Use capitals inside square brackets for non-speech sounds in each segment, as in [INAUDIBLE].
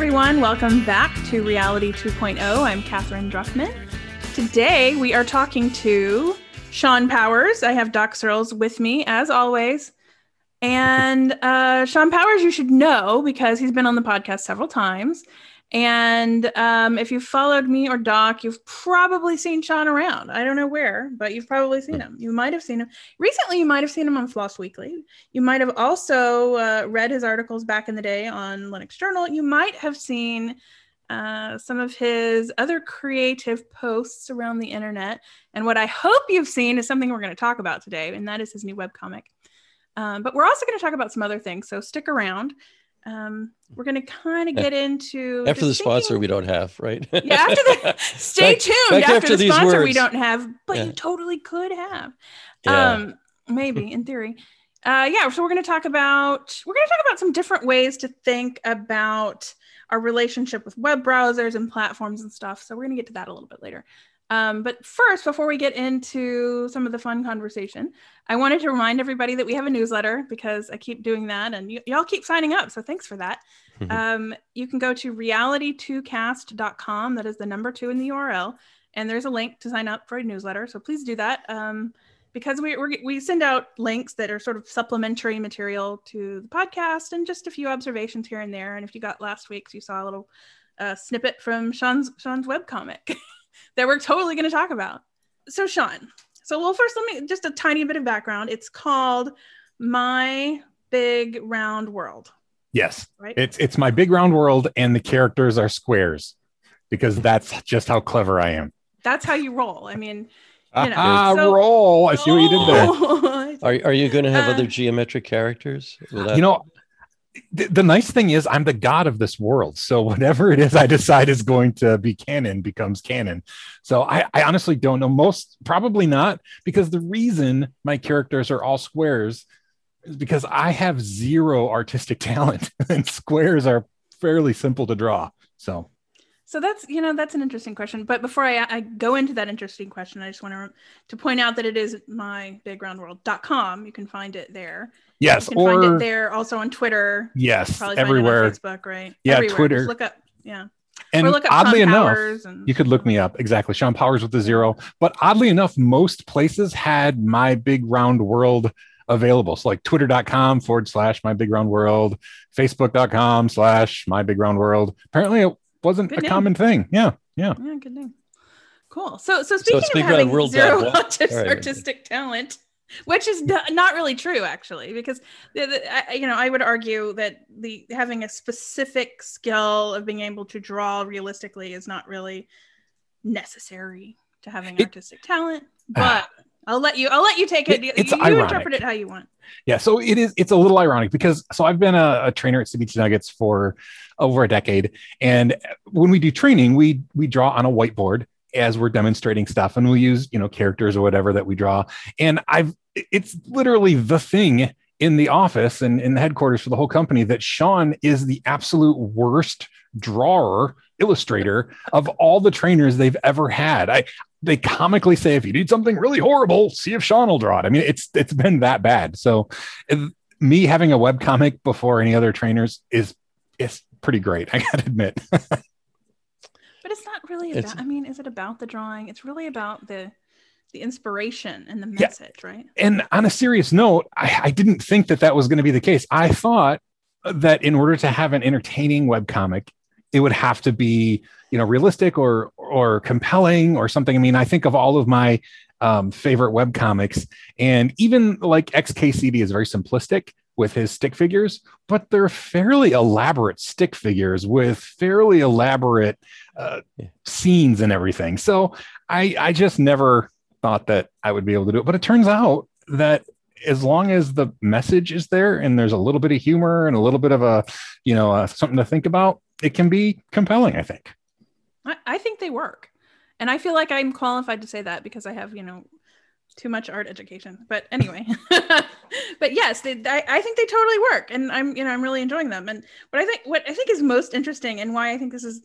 everyone. Welcome back to Reality 2.0. I'm Katherine Druckman. Today we are talking to Shawn Powers. I have Doc Searls with me as always. And uh, Shawn Powers, you should know because he's been on the podcast several times. And um, if you've followed me or Doc, you've probably seen Shawn around. I don't know where, but you've probably seen him. You might have seen him recently. You might have seen him on Floss Weekly. You might have also uh, read his articles back in the day on Linux Journal. You might have seen uh, some of his other creative posts around the internet. And what I hope you've seen is something we're going to talk about today, and that is his new webcomic. Um, but we're also going to talk about some other things. So stick around um, we're going to kind of get into after the sponsor thinking, we don't have right [LAUGHS] yeah after the [LAUGHS] stay back, tuned back after, after, the sponsor words. we don't have but yeah. you totally could have yeah. um maybe in theory uh yeah so we're going to talk about we're going to talk about some different ways to think about our relationship with web browsers and platforms and stuff so we're going to get to that a little bit later um, but first, before we get into some of the fun conversation, I wanted to remind everybody that we have a newsletter because I keep doing that and y- y'all keep signing up. So thanks for that. Mm-hmm. Um, you can go to reality2cast.com. That is the number two in the URL. And there's a link to sign up for a newsletter. So please do that. Um, because we we send out links that are sort of supplementary material to the podcast and just a few observations here and there. And if you got last week's, you saw a little uh, snippet from Shawn's Shawn's web comic. [LAUGHS] that we're totally going to talk about. So, Shawn, so well, first, let me just a tiny bit of background. It's called My Big Round World. Yes, right. It's it's my big round world, and the characters are squares because that's just how clever I am. That's how you roll. I mean, you know, ah, so, roll. I see what you did there. [LAUGHS] are, are you going to have uh, other geometric characters? That... You know, the, nice thing is I'm the god of this world. So whatever it is I decide is going to be canon becomes canon. So I, I honestly don't know. Most probably not, because the reason my characters are all squares is because I have zero artistic [LAUGHS] talent and squares are fairly simple to draw. So so that's you know that's an interesting question. But before I, I go into that interesting question, I just want to to point out that it is my bigroundworld.com. You can find it there. Yes, you can or find it there also on Twitter. Yes, everywhere. Facebook, right? Yeah, everywhere. Twitter. Just look up. Yeah. And oddly enough, and... you could look me up exactly. Shawn Powers with the zero. But oddly enough, most places had my big round world available. So like twitter.com forward slash my big round world, facebook.com slash my big round world. Apparently it wasn't good a name. common thing. Yeah. Yeah. Yeah. Good name. Cool. So, so speaking so of having world zero artistic, [LAUGHS] right. artistic talent, which is not really true actually, because the, the, I, you know I would argue that the having a specific skill of being able to draw realistically is not really necessary to having it, artistic talent. [SIGHS] But I'll let you. I'll let you take it. it you, you interpret it how you want. Yeah. So it is. It's a little ironic because so I've been a, a trainer at CBT Nuggets for over a decade. And when we do training, we we draw on a whiteboard as we're demonstrating stuff and we use, you know, characters or whatever that we draw. And I've it's literally the thing in the office and in the headquarters for the whole company that Shawn is the absolute worst drawer illustrator of all the trainers they've ever had. I they comically say if you need something really horrible, see if Shawn will draw it. I mean, it's it's been that bad. So me having a web comic before any other trainers is is pretty great. I gotta admit. [LAUGHS] but it's not really about. It's, I mean, is it about the drawing? It's really about the the inspiration and the message, yeah. right? And on a serious note, I, I didn't think that that was going to be the case. I thought that in order to have an entertaining web comic, it would have to be you know realistic or or compelling or something. I mean, I think of all of my um, favorite web comics, and even like XKCD is very simplistic with his stick figures, but they're fairly elaborate stick figures with fairly elaborate uh, scenes and everything. So I, I just never thought that I would be able to do it. But it turns out that as long as the message is there and there's a little bit of humor and a little bit of a, you know, uh, something to think about, it can be compelling, I think. I, I think they work. And I feel like I'm qualified to say that because I have, you know, too much art education but anyway [LAUGHS] but yes they, I, I, think they totally work and i'm you know i'm really enjoying them and what i think what i think is most interesting and why i think this is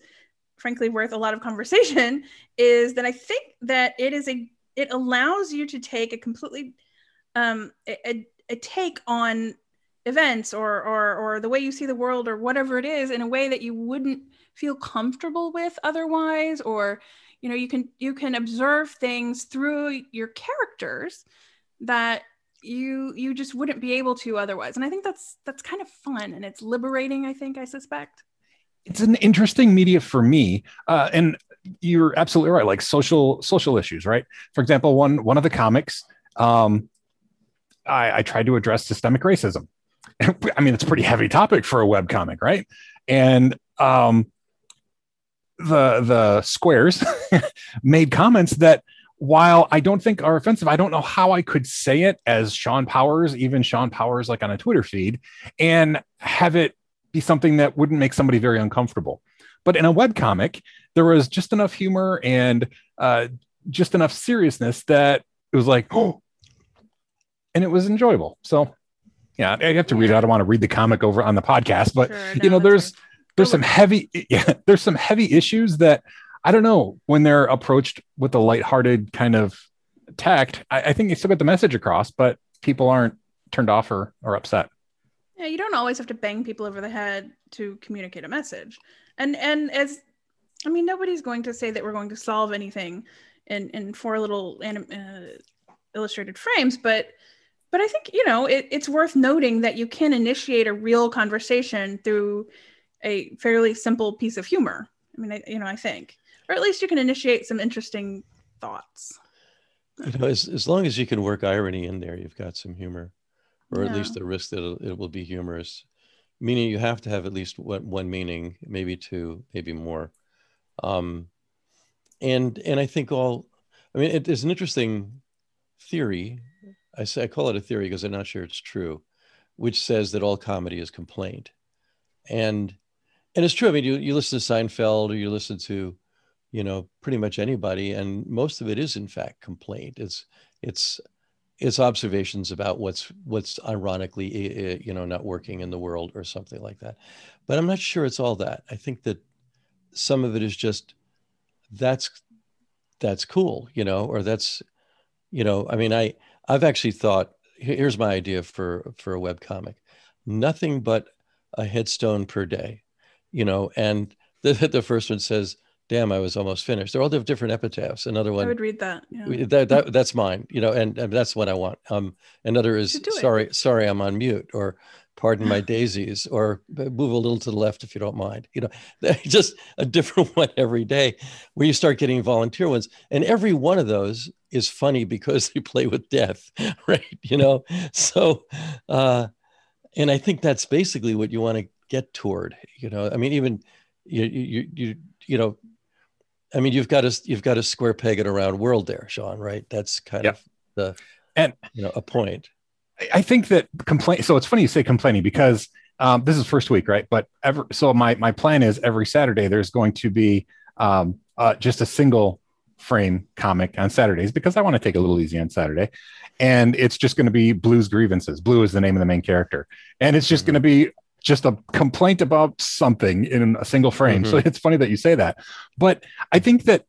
frankly worth a lot of conversation [LAUGHS] is that i think that it is a it allows you to take a completely um a, a take on events or or or the way you see the world or whatever it is in a way that you wouldn't feel comfortable with otherwise. Or you know you can you can observe things through your characters that you you just wouldn't be able to otherwise. And i think that's that's kind of fun and it's liberating i think i suspect. It's an interesting media for me. Uh, and you're absolutely right like social social issues right? For example one one of the comics um, I, I tried to address systemic racism. [LAUGHS] I mean it's a pretty heavy topic for a web comic right? And um, the the squares [LAUGHS] made comments that while I don't think are offensive, I don't know how I could say it as Shawn Powers, even Shawn Powers, like on a Twitter feed, and have it be something that wouldn't make somebody very uncomfortable. But in a web comic, there was just enough humor and uh, just enough seriousness that it was like, oh, and it was enjoyable. So, yeah, I have to read it. I don't want to read the comic over on the podcast, but sure, no, you know, there's there's some heavy, [LAUGHS] yeah, there's some heavy issues that I don't know when they're approached with a lighthearted kind of tact. I, I think you still get the message across, but people aren't turned off or, or upset. Yeah, you don't always have to bang people over the head to communicate a message. And and as I mean, nobody's going to say that we're going to solve anything in in four little anim, uh, illustrated frames, but but I think you know it, it's worth noting that you can initiate a real conversation through a fairly simple piece of humor. I mean, I, you know, I think or at least you can initiate some interesting thoughts. You know, as, as long as you can work irony in there, you've got some humor, or yeah. at least the risk that it will be humorous. Meaning, you have to have at least one, one meaning, maybe two, maybe more. Um, and and I think all, I mean, it is an interesting theory. I say I call it a theory because I'm not sure it's true, which says that all comedy is complaint, and and it's true. I mean, you you listen to Seinfeld or you listen to you know pretty much anybody and most of it is in fact complaint it's it's it's observations about what's what's ironically you know not working in the world or something like that but i'm not sure it's all that i think that some of it is just that's that's cool you know or that's you know i mean i i've actually thought here's my idea for for a web comic nothing but a headstone per day you know and [LAUGHS] the, the first one says damn, I was almost finished. They're all different epitaphs. Another one. I would read that. Yeah. That, that that's mine, you know, and, and that's what I want. Um, another is sorry, it. sorry, I'm on mute, or pardon my daisies, or move a little to the left if you don't mind. You know, [LAUGHS] just a different [LAUGHS] one every day, where you start getting volunteer ones, and every one of those is funny because [LAUGHS] they play with death, right? You know, so, uh, and I think that's basically what you want to get toward. You know, I mean, even you you you you know I mean, you've got a you've got a square peg in a round world there, Shawn. Right? That's kind yep. of the and you know a point. I think that complain. So it's funny you say complaining because um, this is first week, right? But ever so my my plan is every Saturday there's going to be um, uh, just a single frame comic on Saturdays because I want to take a little easy on Saturday. And it's just going to be Blue's grievances. Blue is the name of the main character. And it's just mm-hmm. going to be just a complaint about something in a single frame. Mm-hmm. So it's funny that you say that. But I think that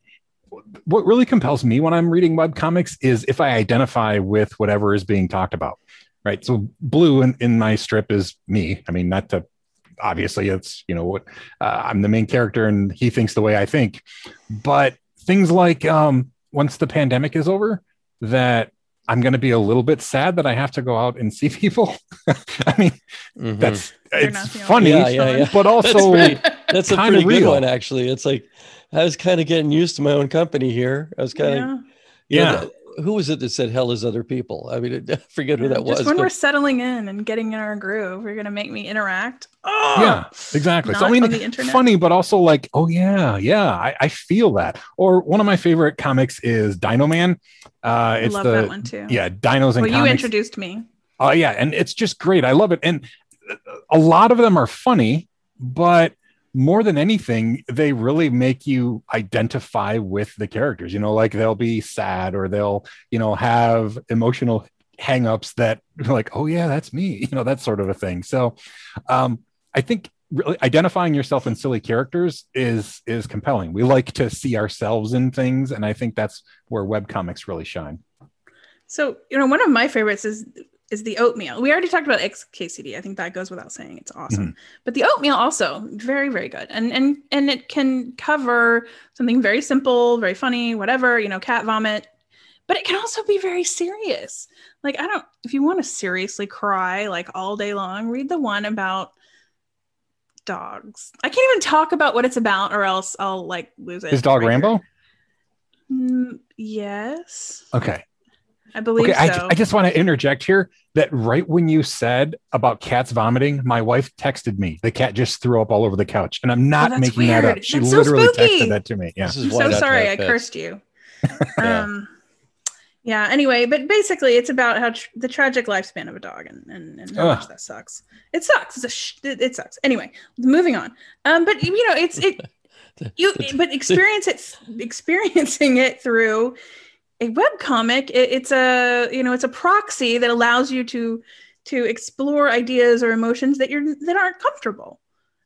what really compels me when I'm reading web comics is if I identify with whatever is being talked about. Right. So blue in, in my strip is me. I mean, not to obviously it's, you know, what uh, I'm the main character and he thinks the way I think. But things like um, once the pandemic is over, that I'm going to be a little bit sad that I have to go out and see [LAUGHS] people. I mean, mm-hmm. that's it's funny, yeah, yeah, yeah. but [LAUGHS] also that's, pretty, that's a pretty good one. Actually, it's like I was kind of getting used to my own company here. I was kind of, yeah. Know, who was it that said hell is other people? I mean, [LAUGHS] I forget who that was. Just when but... we're settling in and getting in our groove, you're gonna make me interact. Oh, yeah, exactly. So I mean, funny, but also like, oh yeah, yeah, I, I, feel that. Or one of my favorite comics is Dino Man. Uh, it's I love the, that one too. Yeah, dinos and well, comics. you introduced me. Oh uh, yeah, and it's just great. I love it, and a lot of them are funny, but more than anything, they really make you identify with the characters. You know, like they'll be sad or they'll, you know, have emotional hangups that [LAUGHS] like, oh yeah, that's me. [LAUGHS] You know, that sort of a thing. So, um, I think really identifying yourself in silly characters is is compelling. We like to see ourselves in things, and I think that's where web comics really shine. So, you know, one of my favorites is is the oatmeal. We already talked about XKCD. I think that goes without saying. It's awesome. Mm-hmm. But the oatmeal also very very good. And and and it can cover something very simple, very funny, whatever, you know, cat vomit. But it can also be very serious. Like I don't if you want to seriously cry like all day long, read the one about dogs. I can't even talk about what it's about or else I'll like lose it. Is dog right Rambo? Mm, yes. Okay. I believe okay, so. I, I just want to interject here that right when you said about cats vomiting, my wife texted me. The cat just threw up all over the couch, and I'm not oh, making weird. that up. She that's literally so texted that to me. Yeah, I'm so sorry. I cursed you. [LAUGHS] yeah. Um, yeah. Anyway, but basically, it's about how tr- the tragic lifespan of a dog and and, and how Ugh. much that sucks. It sucks. It's a sh- it, it sucks. Anyway, moving on. Um, but you know, it's it. [LAUGHS] you but experience it experiencing it through a web comic it, it's a you know it's a proxy that allows you to to explore ideas or emotions that you're that aren't comfortable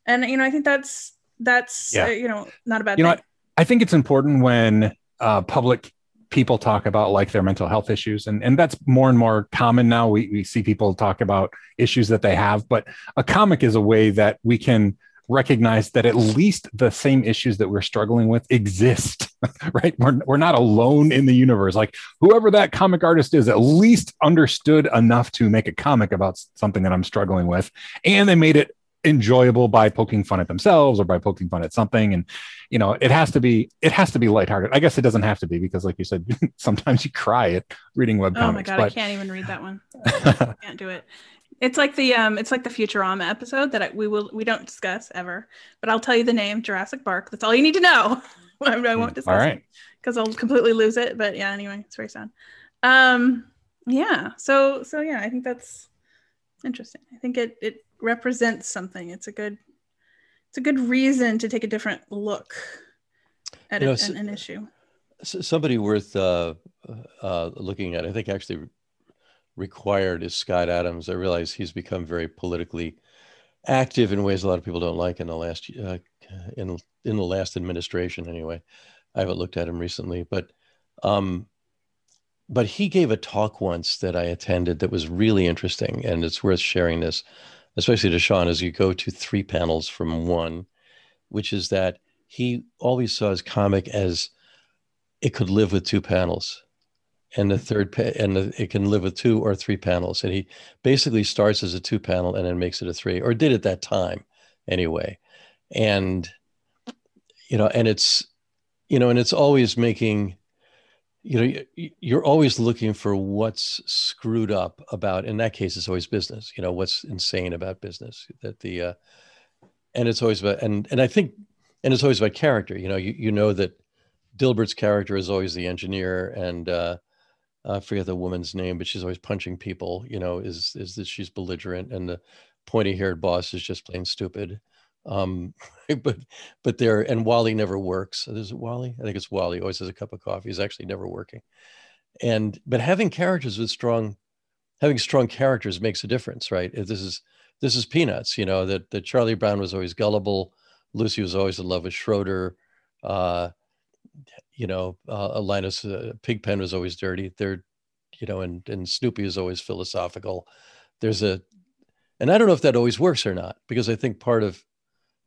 and you know i think that's that's yeah. uh, you know not a bad you thing. know i think it's important when uh, public people talk about like their mental health issues and, and that's more and more common now we, we see people talk about issues that they have but a comic is a way that we can recognize that at least the same issues that we're struggling with exist, [LAUGHS] right? We're, we're not alone in the universe. Like whoever that comic artist is, at least understood enough to make a comic about something that I'm struggling with. And they made it enjoyable by poking fun at themselves or by poking fun at something and you know it has to be it has to be lighthearted i guess it doesn't have to be because like you said [LAUGHS] sometimes you cry at reading web oh my god but... i can't even read that one I [LAUGHS] can't do it it's like the um, it's like the Futurama episode that I, we will we don't discuss ever, but I'll tell you the name Jurassic Bark. That's all you need to know. [LAUGHS] I, I won't discuss all right. it because I'll completely lose it. But yeah, anyway, it's very sad. Um, yeah. So so yeah, I think that's interesting. I think it it represents something. It's a good it's a good reason to take a different look at you know, an, an, issue. Somebody worth uh, uh, looking at. I think actually required is Scott Adams. I realize he's become very politically active in ways a lot of people don't like in the last uh, in in the last administration. Anyway, I haven't looked at him recently, but um, but he gave a talk once that I attended that was really interesting, and it's worth sharing this, especially to Shawn as you go to three panels from one, which is that he always saw his comic as it could live with two panels and the third pa- and the, it can live with two or three panels and he basically starts as a two panel and then makes it a three or did at that time anyway. And you know and it's you know and it's always making you know you're always looking for what's screwed up about in that case it's always business you know what's insane about business that the uh and it's always about and and i think and it's always about character you know you, you know that dilbert's character is always the engineer and uh I forget the woman's name, but she's always punching people. You know, is is that she's belligerent, and the pointy-haired boss is just plain stupid. Um, [LAUGHS] but but there, and Wally never works. Is it Wally? I think it's Wally. Always has a cup of coffee. He's actually never working. And but having characters with strong, having strong characters makes a difference, right? If this is this is peanuts. You know that that Charlie Brown was always gullible. Lucy was always in love with Schroeder. Uh, you know, uh, Linus uh, Pigpen was always dirty. They're, you know, and and Snoopy is always philosophical. There's a, and I don't know if that always works or not because I think part of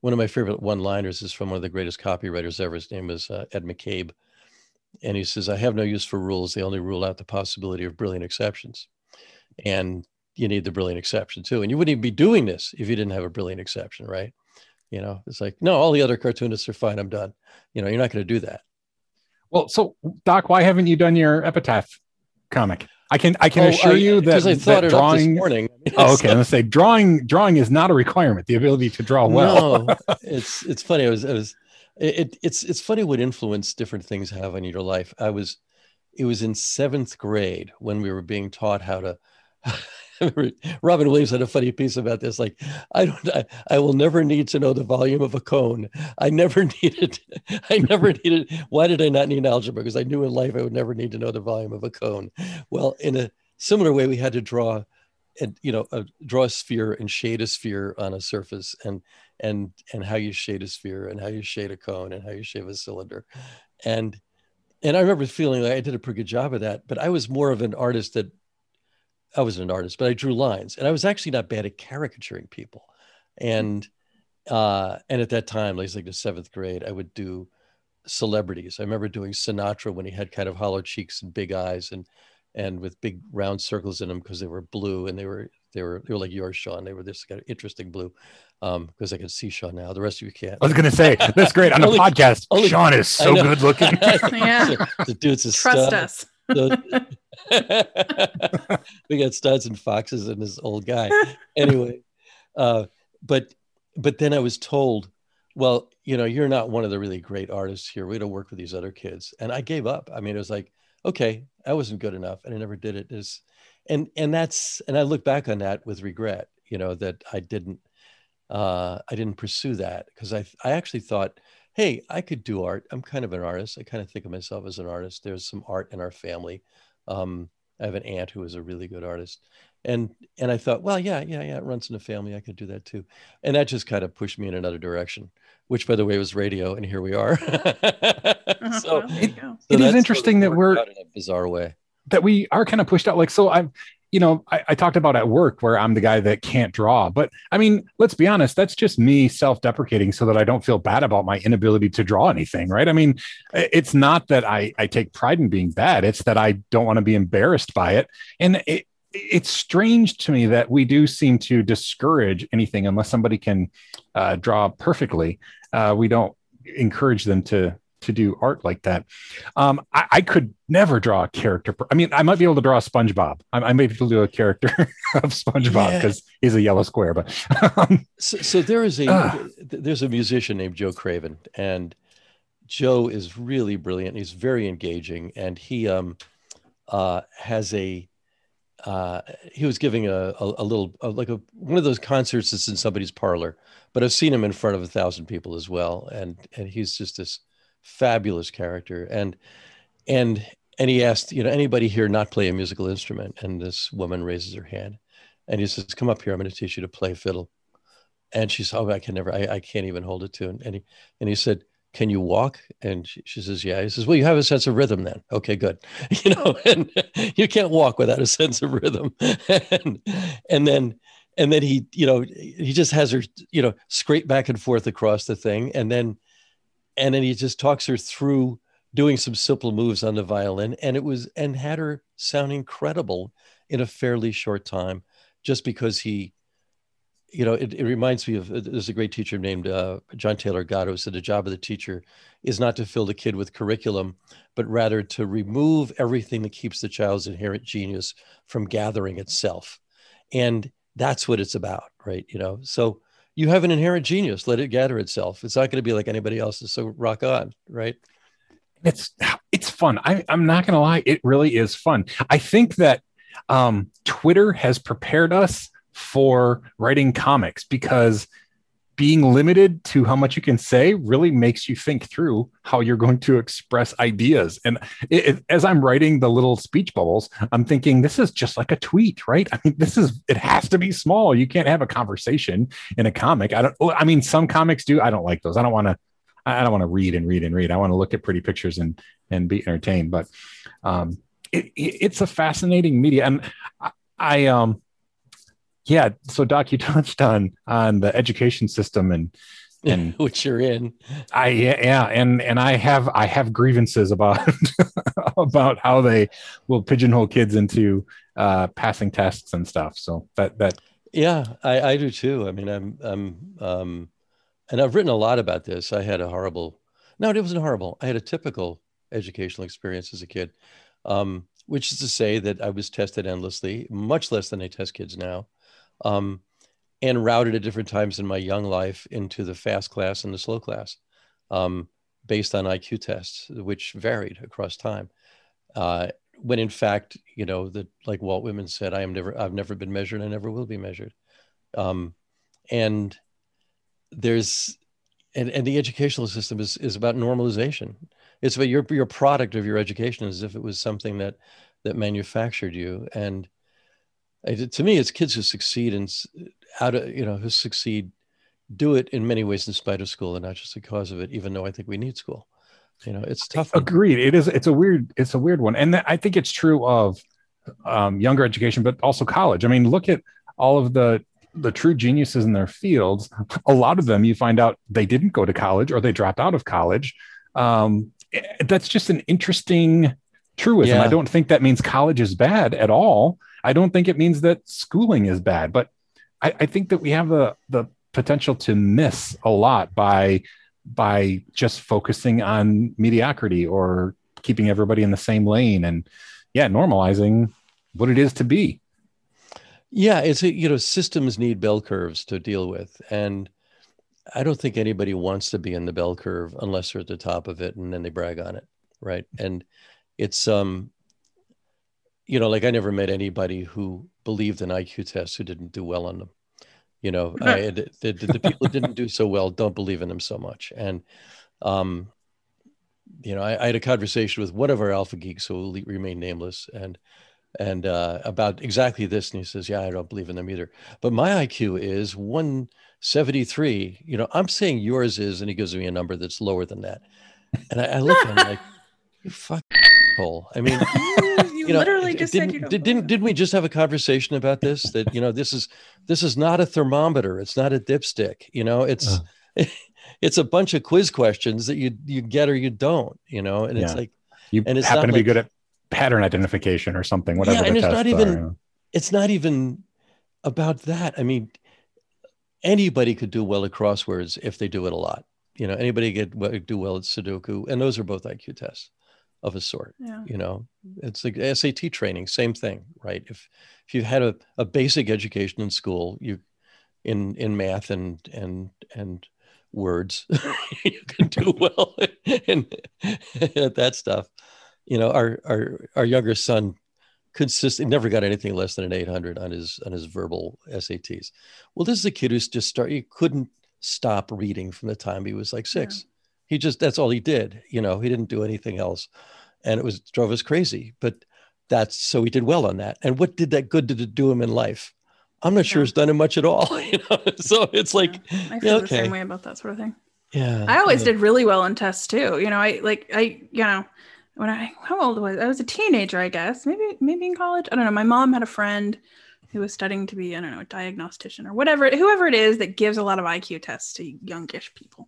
one of my favorite one-liners is from one of the greatest copywriters ever. His name is uh, Ed McCabe, and he says, "I have no use for rules. They only rule out the possibility of brilliant exceptions." And you need the brilliant exception too. And you wouldn't even be doing this if you didn't have a brilliant exception, right? You know, it's like, no, all the other cartoonists are fine. I'm done. You know, you're not going to do that. Well, so Doc, why haven't you done your epitaph comic? I can I can oh, assure I, you that, I thought that drawing. morning. [LAUGHS] oh, okay. I'm gonna say drawing drawing is not a requirement. The ability to draw well. no, [LAUGHS] it's it's funny. I was I was it, it's it's funny what influence different things have on your life. I was it was in seventh grade when we were being taught how to [LAUGHS] [LAUGHS] Robin Williams had a funny piece about this. Like, I don't, I, I, will never need to know the volume of a cone. I never [LAUGHS] needed, I never [LAUGHS] needed. Why did I not need algebra? Because I knew in life I would never need to know the volume of a cone. Well, in a similar way, we had to draw, and you know, a, draw a sphere and shade a sphere on a surface, and and and how you shade a sphere, and how you shade a cone, and how you shade a cylinder, and and I remember feeling like I did a pretty good job of that. But I was more of an artist that I wasn't an artist, but I drew lines, and I was actually not bad at caricaturing people. And uh, and at that time, like like the seventh grade, I would do celebrities. I remember doing Sinatra when he had kind of hollow cheeks and big eyes, and and with big round circles in them because they were blue and they were they were they were like yours, Shawn. They were this kind of interesting blue because um, I can see Shawn now. The rest of you can't. I was going to say [LAUGHS] that's great on the podcast. Only, Shawn is so good looking. [LAUGHS] yeah, the dude's a trust stud. us. [LAUGHS] we got studs and foxes and this old guy. Anyway, uh, but but then I was told, well, you know, you're not one of the really great artists here. We don't work with these other kids, and I gave up. I mean, it was like, okay, I wasn't good enough, and I never did it. Is and and that's and I look back on that with regret. You know that I didn't uh, I didn't pursue that because I I actually thought, hey, I could do art. I'm kind of an artist. I kind of think of myself as an artist. There's some art in our family. Um, I have an aunt who is a really good artist, and and I thought, well, yeah, yeah, yeah, it runs in the family. I could do that too, and that just kind of pushed me in another direction. Which, by the way, was radio, and here we are. [LAUGHS] Uh-huh. so, it, so it is interesting that we're in a bizarre way that we are kind of pushed out. Like, so I'm, you know, I, I, talked about at work where I'm the guy that can't draw, but I mean, let's be honest, that's just me self deprecating so that I don't feel bad about my inability to draw anything, right? I mean, it's not that I, I take pride in being bad, it's that I don't want to be embarrassed by it. And it, it's strange to me that we do seem to discourage anything unless somebody can uh, draw perfectly. Uh, we don't encourage them to to do art like that. Um, I, I, could never draw a character. I mean, I might be able to draw a SpongeBob. I, I may be able to do a character [LAUGHS] of SpongeBob because yeah. he's a yellow square. But [LAUGHS] um, so, so, there is a uh, there's a musician named Joe Craven, and Joe is really brilliant. He's very engaging, and he um, uh, has a uh, he was giving a, a, a little a, like a one of those concerts that's in somebody's parlor, but I've seen him in front of a thousand people as well, and and he's just this fabulous character and and and he asked you know anybody here not play a musical instrument? And this woman raises her hand and he says come up here i'm going to teach you to play fiddle. And she said oh i can never i, I can't even hold it to and, and he and he said can you walk? And she, she, says yeah. He says well you have a sense of rhythm then. Okay good. [LAUGHS] You know [LAUGHS] and you can't walk without a sense of rhythm. [LAUGHS] And and then and then he you know he just has her you know scrape back and forth across the thing and then and then he just talks her through doing some simple moves on the violin. And it was and had her sound incredible in a fairly short time just because he you know it, it reminds me of there's a great teacher named uh, john taylor gatto who said the job of the teacher is not to fill the kid with curriculum but rather to remove everything that keeps the child's inherent genius from gathering itself. And that's what it's about right? You know so you have an inherent genius. Let it gather itself. It's not going to be like anybody else's. So rock on, right? It's it's fun. I, I'm not going to lie. It really is fun. I think that um, Twitter has prepared us for writing comics because being limited to how much you can say really makes you think through how you're going to express ideas. And it, it, as I'm writing the little speech bubbles, I'm thinking this is just like a tweet, right? I mean, this is it has to be small. You can't have a conversation in a comic. I don't. I mean, some comics do. I don't like those. I don't want to. I don't want to read and read and read. I want to look at pretty pictures and and be entertained. But um, it, it's a fascinating media, and I, I um yeah so doc you [LAUGHS] touched on on the education system and and [LAUGHS] which you're in. I yeah and and i have i have grievances about [LAUGHS] about how they will pigeonhole kids into uh passing tests and stuff. So that that yeah i i do too. I mean i'm i'm um and i've written a lot about this. I had a horrible no it wasn't horrible. I had a typical educational experience as a kid um which is to say that i was tested endlessly much less than they test kids now um, and routed at different times in my young life into the fast class and the slow class um, based on IQ tests, which varied across time. Uh, when in fact, you know, that like Walt Whitman said, I am never, I've never been measured, I never will be measured. Um, and there's, and, and the educational system is, is about normalization. It's about your, your product of your education as if it was something that, that manufactured you. And to me, it's kids who succeed and out of you know who succeed do it in many ways in spite of school and not just because of it. Even though I think we need school, you know, it's tough. Agreed. It is. It's a weird. It's a weird one, and I think it's true of um, younger education, but also college. I mean, look at all of the the true geniuses in their fields. A lot of them, you find out they didn't go to college or they dropped out of college. Um, that's just an interesting truism. Yeah. I don't think that means college is bad at all. I don't think it means that schooling is bad, but I, I think that we have the the potential to miss a lot by by just focusing on mediocrity or keeping everybody in the same lane and yeah normalizing what it is to be. Yeah it's you know systems need bell curves to deal with and i don't think anybody wants to be in the bell curve unless they're at the top of it and then they brag on it right? And it's um you know like i never met anybody who believed in iq tests who didn't do well on them you know [LAUGHS] I, the, the, the people who didn't do so well don't believe in them so much and um you know, I, I, had a conversation with one of our alpha geeks who will remain nameless and and uh, about exactly this. And he says, Yeah, I don't believe in them either. But my IQ is 173. You know, I'm saying yours is, and he gives me a number that's lower than that. And I, I look at him like, [LAUGHS] you fuck hole. I mean, [LAUGHS] you, you know, literally just didn't, said you did, didn't, didn't we just have a conversation about this? That, you know, this is, this is not a thermometer. It's not a dipstick. You know, it's, uh [LAUGHS] it's a bunch of quiz questions that you you get or you don't, you know, and yeah. it's like you and it's happen to like, be good at pattern identification or something, whatever. Yeah, and it's not even are, it's not even about that. I mean, anybody could do well at crosswords if they do it a lot. You know, anybody could do well at Sudoku, and those are both IQ tests of a sort. Yeah. You know, it's like SAT training, same thing, right? If if you had a, a basic education in school, you in in math and and and words [LAUGHS] you can do [LAUGHS] well in that stuff you know our our our younger son consistently never got anything less than an 800 on his on his verbal SATs well this is a kid who's just start he couldn't stop reading from the time he was like 6 yeah. He just that's all he did you know he didn't do anything else and it was drove us crazy but that's so he did well on that and what did that good to do him in life I'm not sure it's done it much at all. [LAUGHS] You know? [LAUGHS] So it's like, yeah, I feel yeah, okay. the same way about that sort of thing. Yeah. I always yeah. did really well in tests too. You know, I like, I, you know, when I, how old was I? I was a teenager, I guess, maybe, maybe in college. I don't know. My mom had a friend who was studying to be, I don't know, a diagnostician or whatever, whoever it is that gives a lot of IQ tests to youngish people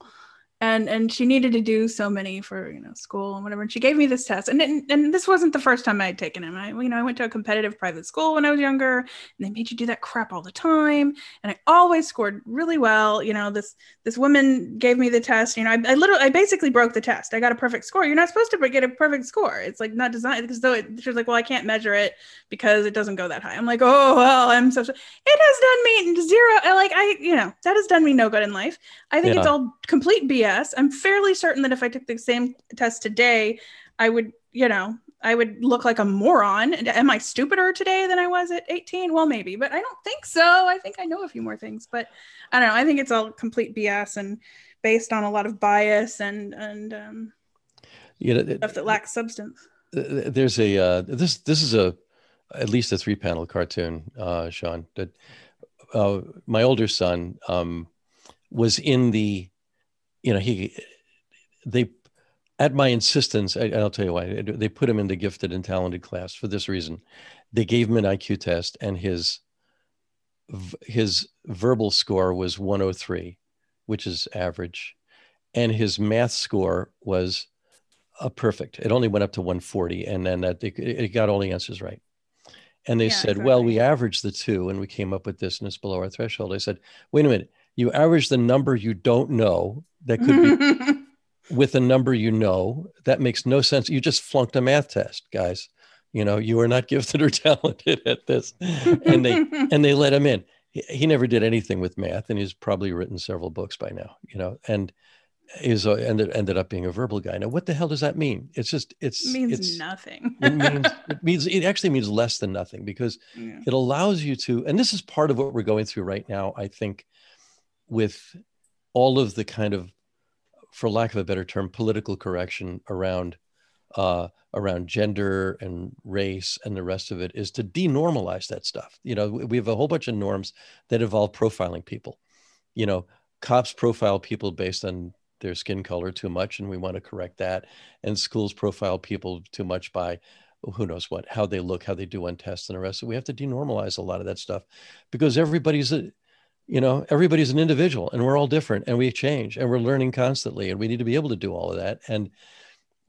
and and she needed to do so many for you know school and whatever. And she gave me this test. And and, and this wasn't the first time i had taken it. I you know i went to a competitive private school when i was younger and they made you do that crap all the time. And i always scored really well. You know this this woman gave me the test. You know i, I literally i basically broke the test. I got a perfect score. You're not supposed to get a perfect score. It's like not designed because though it, she was like well i can't measure it because it doesn't go that high. I'm like oh well i'm so it has done me zero like i you know that has done me no good in life. I think yeah. it's all complete bs BS. I'm fairly certain that if I took the same test today, I would, you know, I would look like a moron. Am I stupider today than I was at 18? Well, maybe, but I don't think so. I think I know a few more things, but I don't know. I think it's all complete BS and based on a lot of bias and and um, you know stuff that lacks substance. There's a uh, this this is a at least a three panel cartoon, uh, Shawn. That uh, my older son um, was in the you know, he, they, at my insistence, I, will tell you why, they put him in the gifted and talented class for this reason. They gave him an IQ test and his, his verbal score was 103, which is average. And his math score was a perfect. It only went up to 140. And then that it, it got all the answers right. And they yeah, said, exactly. well, we averaged the two and we came up with this and it's below our threshold. I said, wait a minute, you average the number you don't know that could be [LAUGHS] with a number you know. That makes no sense. You just flunked a math test, guys. You know, you are not [LAUGHS] gifted or talented at this. And they [LAUGHS] and they let him in. He, he, never did anything with math, and he's probably written several books by now. You know, and is a, uh, ended ended up being a verbal guy. Now, what the hell does that mean? It's just it's it means it's, nothing. it means it means it actually means less than nothing because yeah. it allows you to, and this is part of what we're going through right now. I think with all of the kind of for lack of a better term, political correction around uh, around gender and race and the rest of it is to denormalize that stuff. You know, we have a whole bunch of norms that involve profiling people. You know, cops profile people based on their skin color too much, and we want to correct that. And schools profile people too much by who knows what, how they look, how they do on tests and the rest. So we have to denormalize a lot of that stuff because everybody's a, you know, everybody's an individual and we're all different and we change and we're learning constantly and we need to be able to do all of that. And,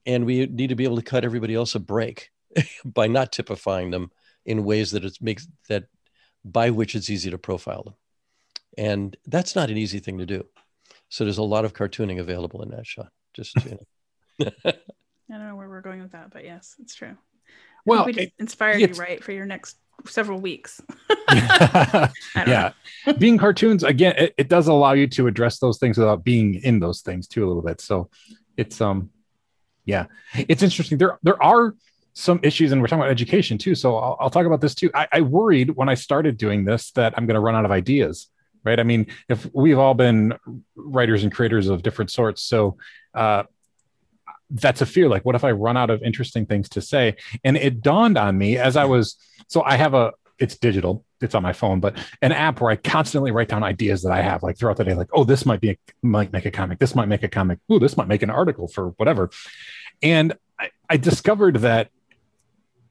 and we need to be able to cut everybody else a break [LAUGHS] by not typifying them in ways that it makes that by which it's easy to profile them. And that's not an easy thing to do. So there's a lot of cartooning available in that shot. Just you know. [LAUGHS] I don't know where we're going with that, but yes, it's true. Well, we just inspired you right for your next several weeks. [LAUGHS] yeah, [LAUGHS] being cartoons again, it, it, does allow you to address those things without being in those things too a little bit. So it's um, yeah, it's interesting. There there are some issues, and we're talking about education too. So I'll, I'll talk about this too. I, I worried when I started doing this that I'm going to run out of ideas right? I mean, if we've all been writers and creators of different sorts, so uh, that's a fear. Like, what if I run out of interesting things to say? And it dawned on me as I was so I have a it's digital it's on my phone but an app where i constantly write down ideas that i have like throughout the day like oh this might be a, might make a comic this might make a comic oh this might make an article for whatever and I, I discovered that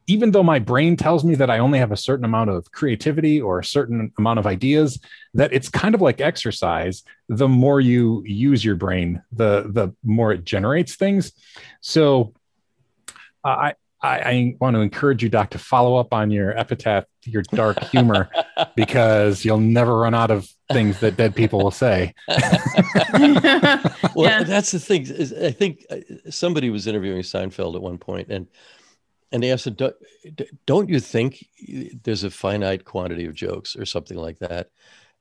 even though my brain tells me that I only have a certain amount of creativity or a certain amount of ideas, that it's kind of like exercise. The more you use your brain, the the more it generates things. So, uh, I, I I want to encourage you, Doc, to follow up on your epitaph, your dark humor, [LAUGHS] because you'll never run out of things that dead people will say. [LAUGHS] well, yeah. that's the thing. I think uh, somebody was interviewing Seinfeld at one point, and and they asked, "Don't you think there's a finite quantity of jokes or something like that?"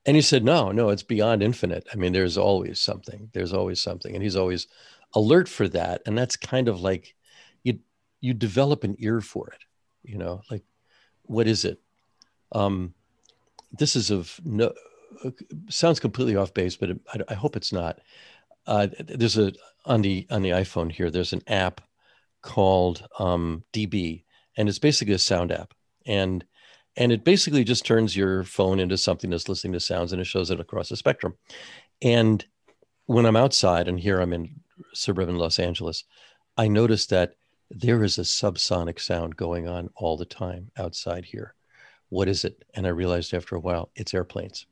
And he said, "No, no, it's beyond infinite. I mean, there's always something. There's always something." And he's always alert for that. And that's kind of like you you develop an ear for it. You know, like what is it? Um, this is of no sounds completely off base, but I, I hope it's not. Uh, there's a on the on the iPhone here. There's an app called um, DB, and it's basically a sound app, and and it basically just turns your phone into something that's listening to sounds, and it shows it across the spectrum. And when I'm outside, and here I'm in suburban Los Angeles, I notice that there is a subsonic sound going on all the time outside here. What is it? And I realized after a while, it's airplanes.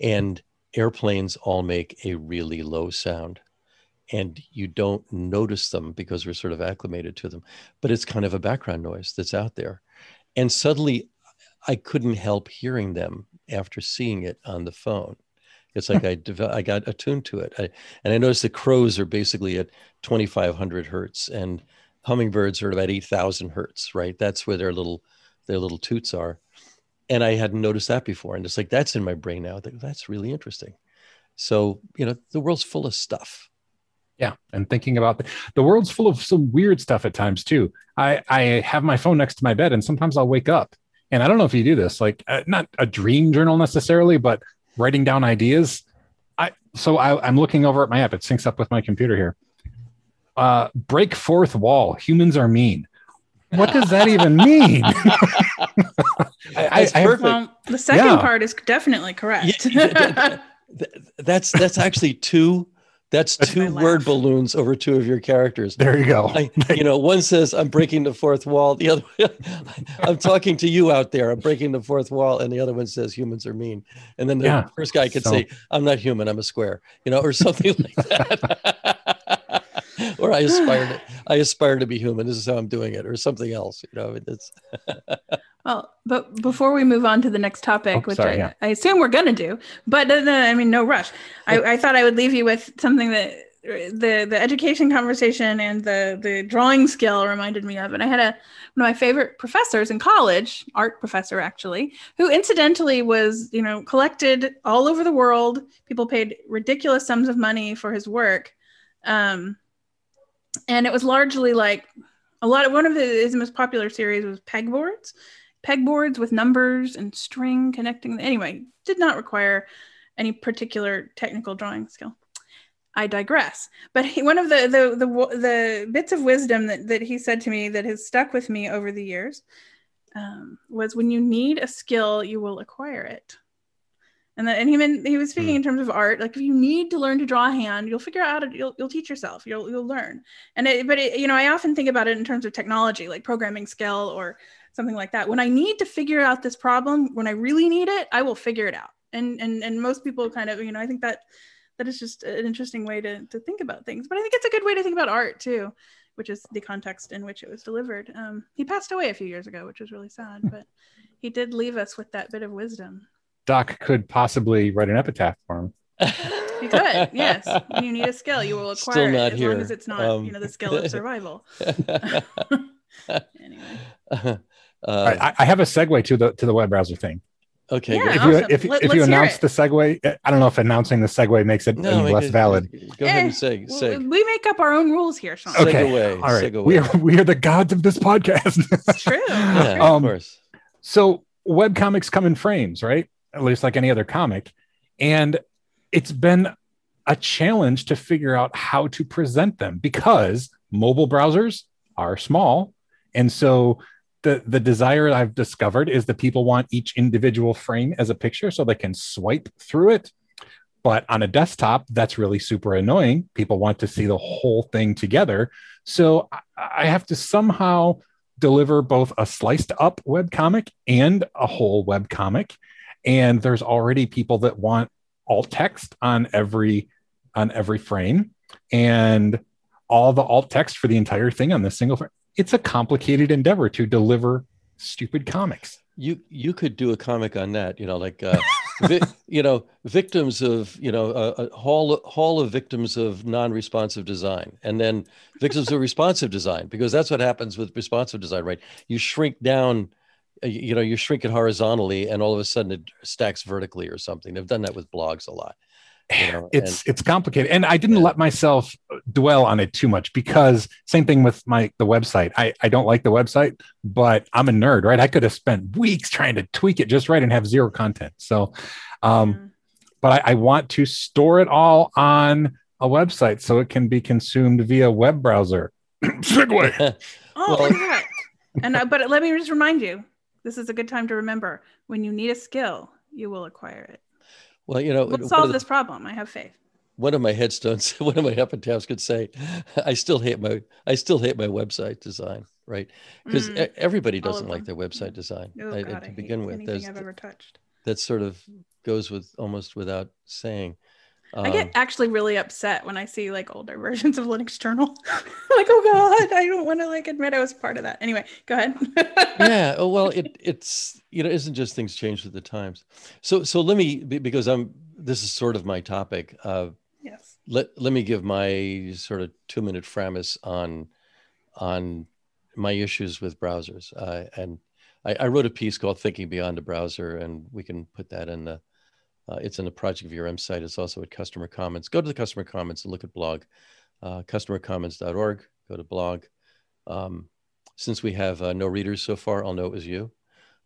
And airplanes all make a really low sound and you don't notice them because we're sort of acclimated to them but it's kind of a background noise that's out there and suddenly i couldn't help hearing them after seeing it on the phone it's like hmm. I I got attuned to it, I, and I noticed the crows are basically at 2,500 hertz, and hummingbirds are at about 8,000 hertz. Right, that's where their little their little toots are, and I hadn't noticed that before, and it's like that's in my brain now. That's really interesting. So you know, the world's full of stuff, yeah, and thinking about the, the world's full of some weird stuff at times too. I I have my phone next to my bed, and sometimes I'll wake up, and I don't know if you do this, like uh, not a dream journal necessarily, but writing down ideas. I so I, I'm looking over at my app. It syncs up with my computer here. Uh, break fourth wall. Humans are mean. What does that even mean? [LAUGHS] I, I, well, the second yeah. part is definitely correct. Yeah, that's that's actually two that's, That's two word balloons over two of your characters. There you go. I, you know, one says, I'm breaking the fourth wall. The other, [LAUGHS] I'm talking to you out there. I'm breaking the fourth wall. And the other one says, humans are mean. And then the yeah, first guy could so. say, I'm not human. I'm a square, you know, or something [LAUGHS] like that. [LAUGHS] or I aspire to, I aspire to be human. This is how I'm doing it or something else, you know, it's. Well, but before we move on to the next topic, oh, which sorry, I, yeah. I, assume we're going to do, but uh, I mean, no rush. I, I thought I would leave you with something that the the education conversation and the the drawing skill reminded me of. And I had a one of my favorite professors in college, art professor actually, who incidentally was you know collected all over the world. People paid ridiculous sums of money for his work, um, and it was largely like a lot of one of his most popular series was pegboards pegboards with numbers and string connecting. Anyway, did not require any particular technical drawing skill. I digress. But he, one of the, the the the bits of wisdom that that he said to me that has stuck with me over the years um, was when you need a skill, you will acquire it. and then and he meant he was speaking mm. in terms of art like if you need to learn to draw a hand you'll figure out how to you'll, you'll teach yourself you'll you'll learn and it, but it, you know i often think about it in terms of technology like programming skill or something like that when i need to figure out this problem when i really need it i will figure it out and and and most people kind of you know i think that that is just an interesting way to to think about things but i think it's a good way to think about art too which is the context in which it was delivered um, he passed away a few years ago which was really sad but he did leave us with that bit of wisdom Doc could possibly write an epitaph for him. [LAUGHS] You could, yes. When you need a skill, you will acquire Still not it as here. long as it's not, um, you know, the skill of [LAUGHS] survival. [LAUGHS] anyway, uh, I, I, have a segue to the to the web browser thing. Okay, yeah, if awesome. you if, Let, if you announce the segue, I don't know if announcing the segue makes it no, any less it, valid. Go ahead and say, say. We make up our own rules here, Shawn. Okay, away, all right. We are we are the gods of this podcast. It's true. [LAUGHS] yeah, um, of course. So web comics come in frames, right? at least like any other comic. And it's been a challenge to figure out how to present them because mobile browsers are small. And so the, the desire I've discovered is that people want each individual frame as a picture so they can swipe through it. But on a desktop, that's really super annoying. People want to see the whole thing together. So I have to somehow deliver both a sliced up web comic and a whole web comic and there's already people that want alt text on every on every frame and all the alt text for the entire thing on this single frame it's a complicated endeavor to deliver stupid comics. You you could do a comic on that you know like uh [LAUGHS] vi- you know victims of you know a, hall hall of victims of non-responsive design and then victims of [LAUGHS] responsive design because that's what happens with responsive design right? You shrink down uh, you know you shrink it horizontally and all of a sudden it stacks vertically or something. They've done that with blogs a lot you [SIGHS] know? it's and, it's complicated and i didn't yeah. let myself dwell on it too much because same thing with my the website i i don't like the website but i'm a nerd right i could have spent weeks trying to tweak it just right and have zero content so um mm. but I, I want to store it all on a website so it can be consumed via web browser [CLEARS THROAT] segue [LAUGHS] oh well, yeah. and uh, but let me just remind you this is a good time to remember when you need a skill, you will acquire it. Well, you know, we'll solve the, this problem. I have faith. One of my headstones, [LAUGHS] one of my epitaphs could say, [LAUGHS] "I still hate my, I still hate my website design." Right? Because mm, everybody doesn't like their website design oh, I, God, to begin with. Anything I've ever touched. That sort of goes with almost without saying. I get um, actually really upset when I see like older [LAUGHS] versions of Linux Journal. [LAUGHS] like, oh god, I don't want to like admit I was part of that. Anyway, go ahead. [LAUGHS] yeah, oh, well, it it's you know isn't just things change with the times. So so let me because I'm this is sort of my topic. Uh, yes. Let let me give my sort of two minute framis on on my issues with browsers. Uh, and I, I wrote a piece called "Thinking Beyond the Browser," and we can put that in the uh, it's in the Project VRM site. It's also at Customer Commons. Go to the Customer Commons and look at blog, uh, customercommons.org. Go to blog. Um, since we have uh, no readers so far, I'll know it was you.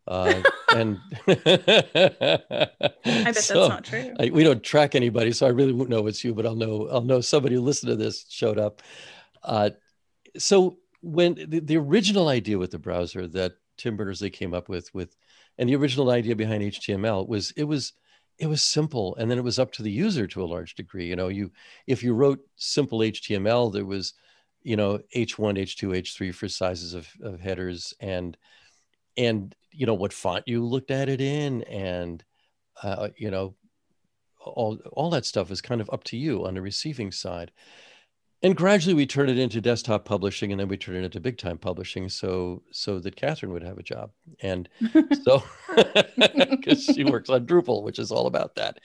Uh, and [LAUGHS] I bet [LAUGHS] so that's not true. I, we don't track anybody, so I really won't know it's you. But I'll know I'll know somebody who listened to this showed up. Uh, so when the, the original idea with the browser that Tim Berners-Lee came up with, with, and the original idea behind HTML was it was it was simple and then it was up to the user to a large degree you know you if you wrote simple html there was you know h1 h2 h3 for sizes of, of headers and and you know what font you looked at it in and uh, you know all all that stuff is kind of up to you on the receiving side and gradually we turned it into desktop publishing and then we turned it into big time publishing so so that Katherine would have a job. And [LAUGHS] so [LAUGHS] because she works on drupal which is all about that.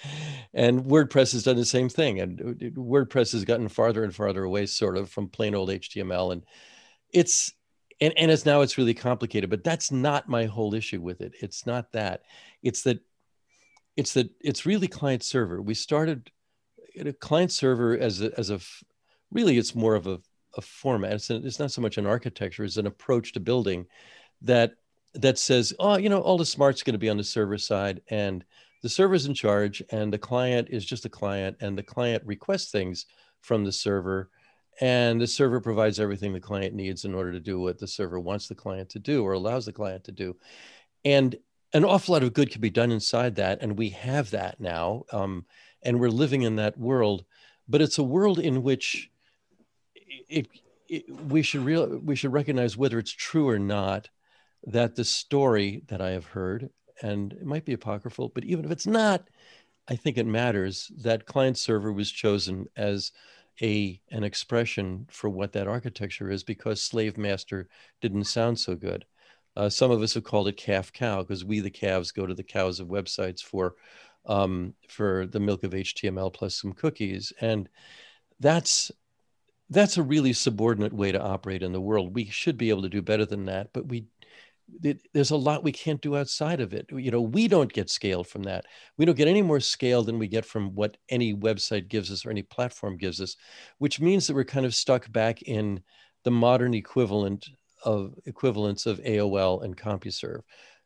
And wordpress has done the same thing and wordpress has gotten farther and farther away sort of from plain old html and it's and, and it's now it's really complicated but that's not my whole issue with it. It's not that. It's that it's that it's really client server we started a client server as a, as a really it's more of a, a format. It's, a, it's not so much an architecture, it's an approach to building that that says, oh, you know, all the smart's going to be on the server side and the server's in charge and the client is just a client and the client requests things from the server and the server provides everything the client needs in order to do what the server wants the client to do or allows the client to do. And an awful lot of good can be done inside that, and we have that now, um, and we're living in that world. But it's a world in which it, it, we should real we should recognize whether it's true or not that the story that I have heard, and it might be apocryphal, but even if it's not, I think it matters that client server was chosen as a an expression for what that architecture is because slave master didn't sound so good. Uh, some of us have called it calf cow because we the calves go to the cows of websites for um, for the milk of HTML plus some cookies, and that's that's a really subordinate way to operate in the world. We should be able to do better than that, but we it, there's a lot we can't do outside of it. You know, we don't get scale from that. We don't get any more scale than we get from what any website gives us or any platform gives us, which means that we're kind of stuck back in the modern equivalent of equivalents of AOL and CompuServe.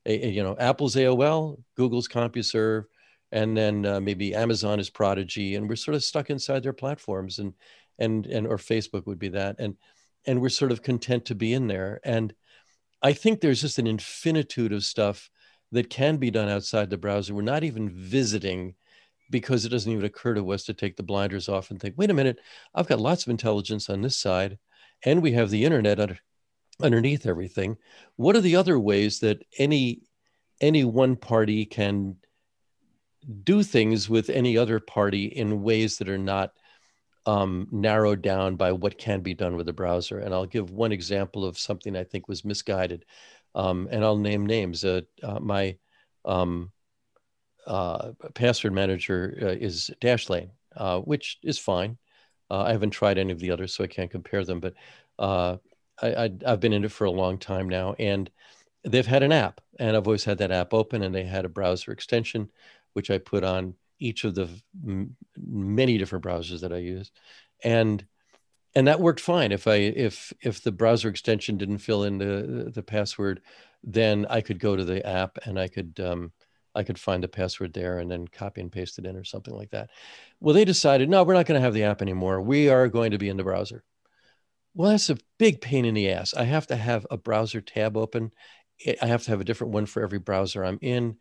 A, you know, Apple's AOL, Google's CompuServe, and then uh, maybe Amazon is Prodigy, and we're sort of stuck inside their platforms, and and and or Facebook would be that, and and we're sort of content to be in there, and I think there's just an infinitude of stuff that can be done outside the browser. We're not even visiting because it doesn't even occur to us to take the blinders off and think, wait a minute, I've got lots of intelligence on this side, and we have the internet under, underneath everything. What are the other ways that any any one party can do things with any other party in ways that are not um, narrowed down by what can be done with the browser. And I'll give one example of something I think was misguided. Um, and I'll name names. Uh, uh, my um, uh, password manager uh, is Dashlane, uh, which is fine. Uh, I haven't tried any of the others, so I can't compare them. But I, I've been in it for a long time now, and they've had an app, and I've always had that app open, and they had a browser extension, which I put on each of the m- many different browsers that I use, and and that worked fine. If I if if the browser extension didn't fill in the the password, then I could go to the app and I could um, I could find the password there and then copy and paste it in or something like that. Well, they decided no, we're not going to have the app anymore. We are going to be in the browser. Well, that's a big pain in the ass. I have to have a browser tab open. I have to have a different one for every browser I'm in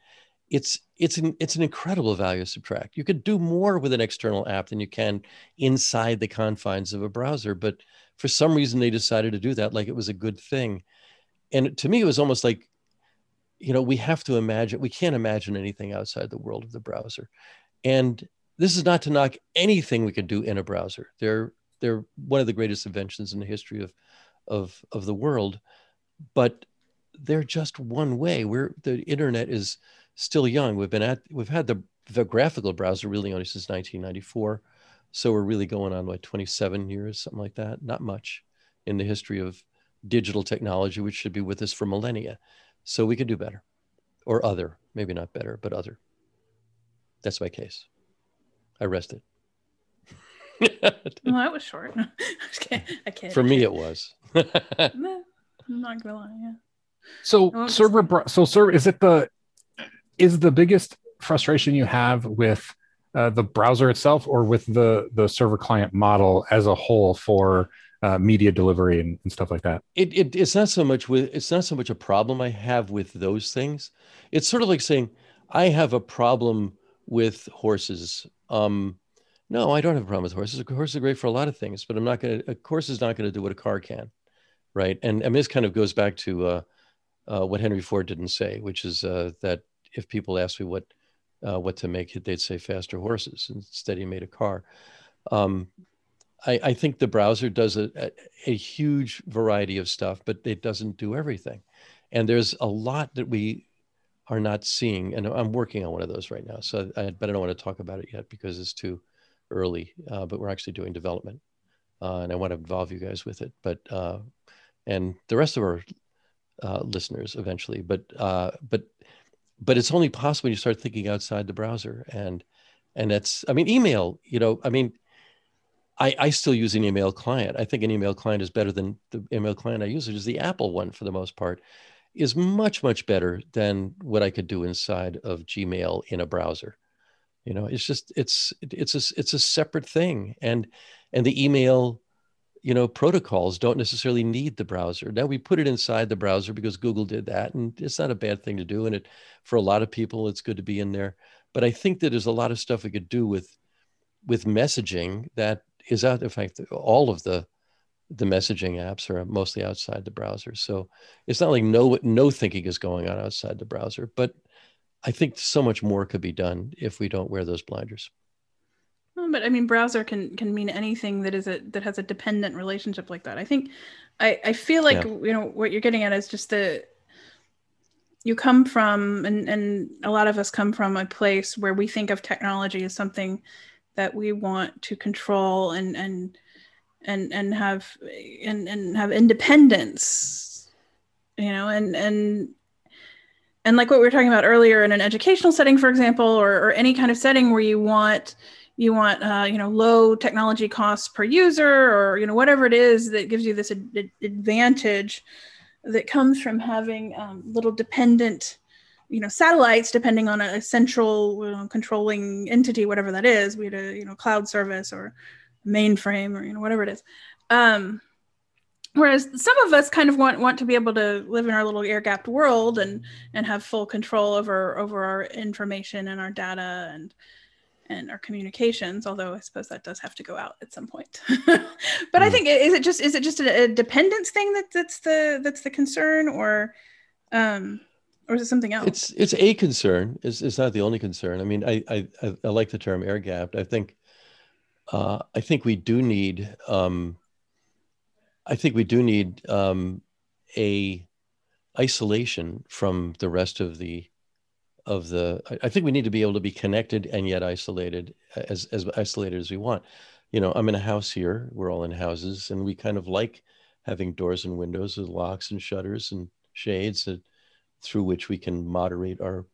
it's it's an it's an incredible value subtract. You could do more with an external app than you can inside the confines of a browser, but for some reason they decided to do that like it was a good thing. And to me, it was almost like, you know, we have to imagine we can't imagine anything outside the world of the browser. And this is not to knock anything we could do in a browser. They're they're one of the greatest inventions in the history of of of the world, but they're just one way. Where the internet is still young. We've been at we've had the the graphical browser really only since 1994, so we're really going on like 27 years, something like that. Not much in the history of digital technology, which should be with us for millennia. So we could do better, or other, maybe not better, but other. That's my case. I rested. [LAUGHS] well, that was short. [LAUGHS] I can't. For me, it was. [LAUGHS] I'm not gonna lie. Yeah. So server, so server, is it the is the biggest frustration you have with uh, the browser itself or with the the server client model as a whole for uh, media delivery and, and, stuff like that? It, it, it's not so much with it's not so much a problem i have with those things. It's sort of like saying i have a problem with horses. Um, no i don't have a problem with horses. Horses are great for a lot of things but i'm not going to a horse is not going to do what a car can right? And, and this kind of goes back to uh, uh, what henry ford didn't say which is uh, that if people asked me what uh, what to make, it, they'd say faster horses. Instead, he made a car. Um, I, I, think the browser does a, a, a, huge variety of stuff, but it doesn't do everything. And there's a lot that we are not seeing. And I'm working on one of those right now. So I, but I don't want to talk about it yet because it's too early. Uh, but we're actually doing development, uh, and I want to involve you guys with it. But uh, and the rest of our uh, listeners eventually. But uh, but but it's only possible when you start thinking outside the browser. And and that's i mean email you know i mean i i still use an email client. I think an email client is better than the email client i use which is the apple one for the most part is much much better than what i could do inside of gmail in a browser. You know it's just it's it's a it's a separate thing. And and the email you know protocols don't necessarily need the browser. Now we put it inside the browser because google did that and it's not a bad thing to do and it for a lot of people it's good to be in there. But i think that there's a lot of stuff we could do with with messaging that is out in fact all of the the messaging apps are mostly outside the browser. So it's not like no no thinking is going on outside the browser but i think so much more could be done if we don't wear those blinders but I mean, browser can can mean anything that is a that has a dependent relationship like that. I think, I I feel like yeah. you know what you're getting at is just the you come from and and a lot of us come from a place where we think of technology as something that we want to control and and and and have and and have independence you know and and and like what we were talking about earlier in an educational setting for example or, or any kind of setting where you want you want uh, you know low technology costs per user or you know whatever it is that gives you this ad- advantage that comes from having um, little dependent you know satellites depending on a, central you know, controlling entity whatever that is we had a you know cloud service or mainframe or you know whatever it is. Um, whereas some of us kind of want want to be able to live in our little air gapped world and and have full control over over our information and our data and and our communications although i suppose that does have to go out at some point [LAUGHS] but mm. i hmm. think is it just is it just a, a, dependence thing that that's the that's the concern or um or is it something else it's it's a concern it's, it's not the only concern i mean i i, I like the term air gapped i think uh, i think we do need um i think we do need um a isolation from the rest of the of the i think we need to be able to be connected and yet isolated as as isolated as we want. You know i'm in a house here we're all in houses and we kind of like having doors and windows with locks and shutters and shades that, through which we can moderate our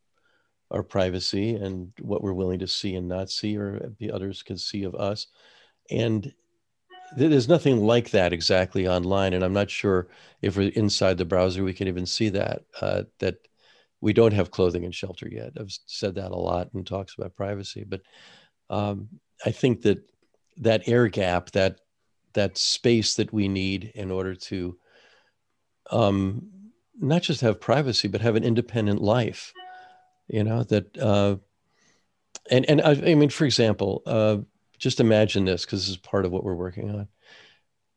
our privacy and what we're willing to see and not see or the others can see of us. And there's nothing like that exactly online and i'm not sure if we're inside the browser we can even see that uh, that we don't have clothing and shelter yet. I've said that a lot in talks about privacy, but um, I think that that air gap, that that space that we need in order to um, not just have privacy, but have an independent life. You know that, uh, and and I, I, mean, for example, uh, just imagine this because this is part of what we're working on.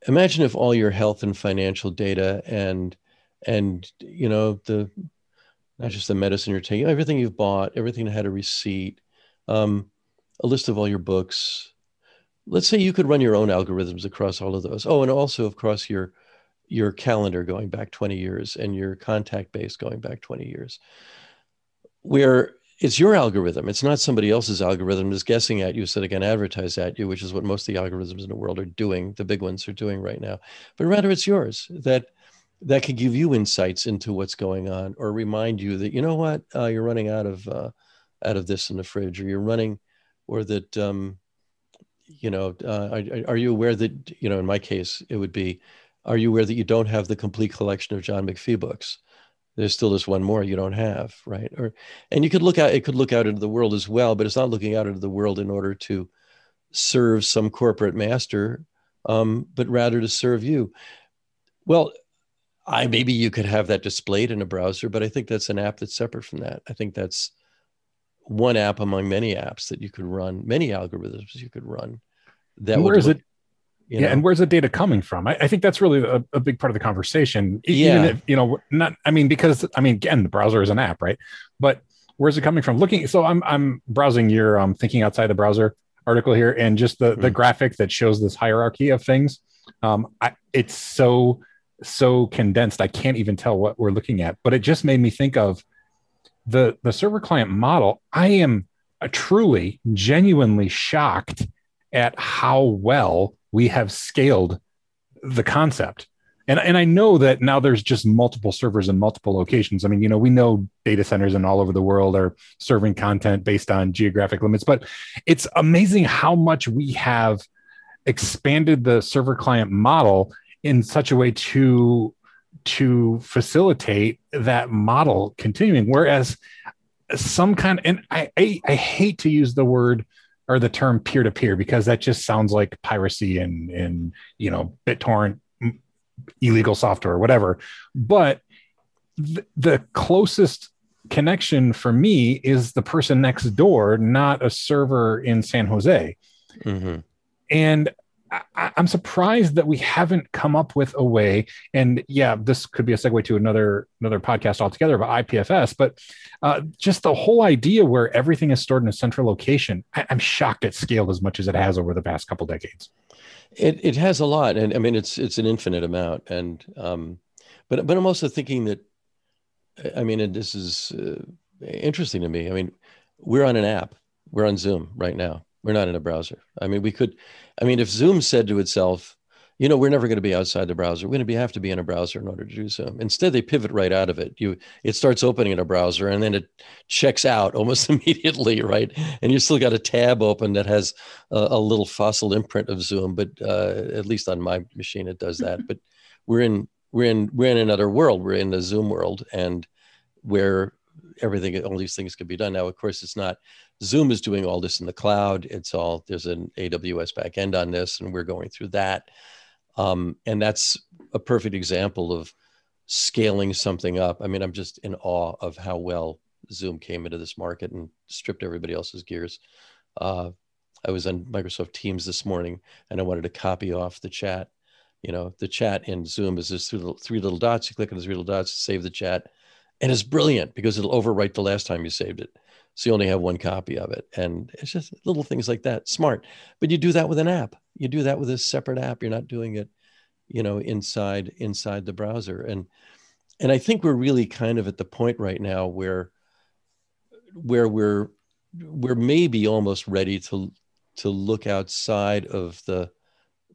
Imagine if all your health and financial data and and you know the not just the medicine you're taking, everything you've bought, everything that had a receipt, um, a list of all your books. Let's say you could run your own algorithms across all of those. Oh, and also across your your calendar going back 20 years and your contact base going back 20 years. Where it's your algorithm. It's not somebody else's algorithm that's guessing at you so they can advertise at you, which is what most of the algorithms in the world are doing. The big ones are doing right now. But rather, it's yours. That that could give you insights into what's going on or remind you that you know what? Uh, you're running out of uh, out of this in the fridge or you're running or that um, you know uh, are, are, you aware that you know in my case it would be are you aware that you don't have the complete collection of john mcphee books? There's still this one more you don't have right? Or and you could look out it could look out into the world as well but it's not looking out into the world in order to serve some corporate master um, but rather to serve you. Well I maybe you could have that displayed in a browser, but I think that's an app that's separate from that. I think that's one app among many apps that you could run, many algorithms you could run. That where is it? yeah, know? and where's the data coming from? I, I think that's really a, a, big part of the conversation. Yeah, if, you know, not. I mean, because I mean, again, the browser is an app, right? But where's it coming from? Looking, so I'm I'm browsing your um, thinking outside the browser article here, and just the mm-hmm. the graphic that shows this hierarchy of things. Um, I, it's so so condensed i can't even tell what we're looking at but it just made me think of the the server client model. I am truly genuinely shocked at how well we have scaled the concept. And, and i know that now there's just multiple servers in multiple locations. I mean you know we know data centers in all over the world are serving content based on geographic limits but it's amazing how much we have expanded the server client model in such a way to to facilitate that model continuing whereas some kind of, and I, I, I hate to use the word or the term peer to peer because that just sounds like piracy and and you know BitTorrent illegal software or whatever. But th- the closest connection for me is the person next door, not a server in San Jose. Mm-hmm. And I, am surprised that we haven't come up with a way. And yeah, this could be a segue to another another podcast altogether about IPFS. But uh, just the whole idea where everything is stored in a central location, I, am shocked it scaled as much as it has over the past couple decades. It it has a lot, and I mean it's it's an infinite amount. And um, but but I'm also thinking that, I mean, and this is uh, interesting to me. I mean, we're on an app. We're on Zoom right now we're not in a browser. I mean, we could, I mean, if Zoom said to itself, you know, we're never going to be outside the browser. We're going to be, have to be in a browser in order to do so. Instead, they pivot right out of it. You, it starts opening in a browser and then it checks out [LAUGHS] almost immediately, right? And you still got a tab open that has a, a little fossil imprint of Zoom, but uh, at least on my machine it does that. [LAUGHS] but we're in, we're in, we're in another world. We're in the Zoom world, and where everything, all these things can be done. Now, of course, it's not Zoom is doing all this in the cloud. It's all there's an AWS backend on this, and we're going through that. Um, and that's a perfect example of scaling something up. I mean, I'm just in awe of how well Zoom came into this market and stripped everybody else's gears. Uh, I was on Microsoft Teams this morning, and I wanted to copy off the chat. You know, the chat in Zoom is just three little, three little dots. You click on the three little dots, save the chat, and it's brilliant because it'll overwrite the last time you saved it. So you only have one copy of it. And it's just little things like that. Smart. But you do that with an app. You do that with a separate app. You're not doing it, you know, inside inside the browser. And and I think we're really kind of at the point right now where where we're we're maybe almost ready to to look outside of the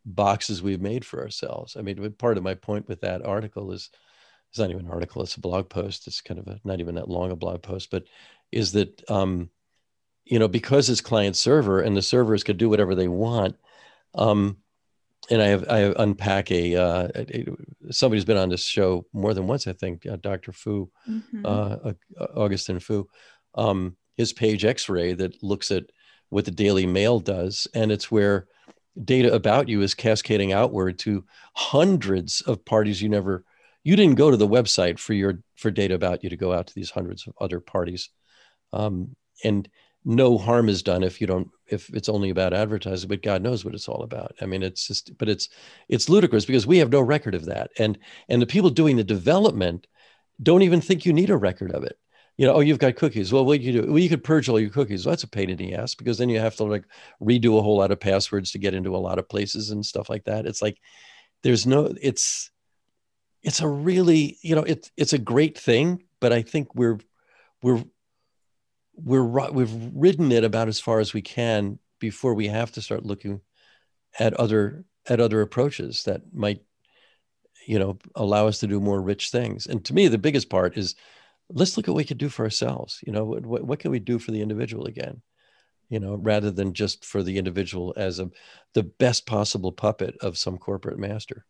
boxes we've made for ourselves. I mean, part of my point with that article is it's not even an article, it's a blog post. It's kind of a, not even that long a blog post, but is that um, you know because it's client server and the servers could do whatever they want. Um, and I have I have unpack a, uh, a, somebody's been on this show more than once. I think uh, Dr. Fou, mm-hmm. uh, uh Augustine Fou, um, his page X-ray that looks at what the Daily Mail does, and it's where data about you is cascading outward to hundreds of parties you never you didn't go to the website for your for data about you to go out to these hundreds of other parties. Um, and no harm is done if you don't if it's only about advertising but god knows what it's all about. I mean it's just but it's it's ludicrous because we have no record of that. And and the people doing the development don't even think you need a record of it. You know oh you've got cookies. Well what do you do well you could purge all your cookies. Well, that's a pain in the ass because then you have to like redo a whole lot of passwords to get into a lot of places and stuff like that. It's like there's no it's it's a really you know it's it's a great thing but i think we're we're we're we've ridden it about as far as we can before we have to start looking at other at other approaches that might you know allow us to do more rich things. And to me the biggest part is let's look at what we could do for ourselves you know what, what can we do for the individual again you know rather than just for the individual as a the best possible puppet of some corporate master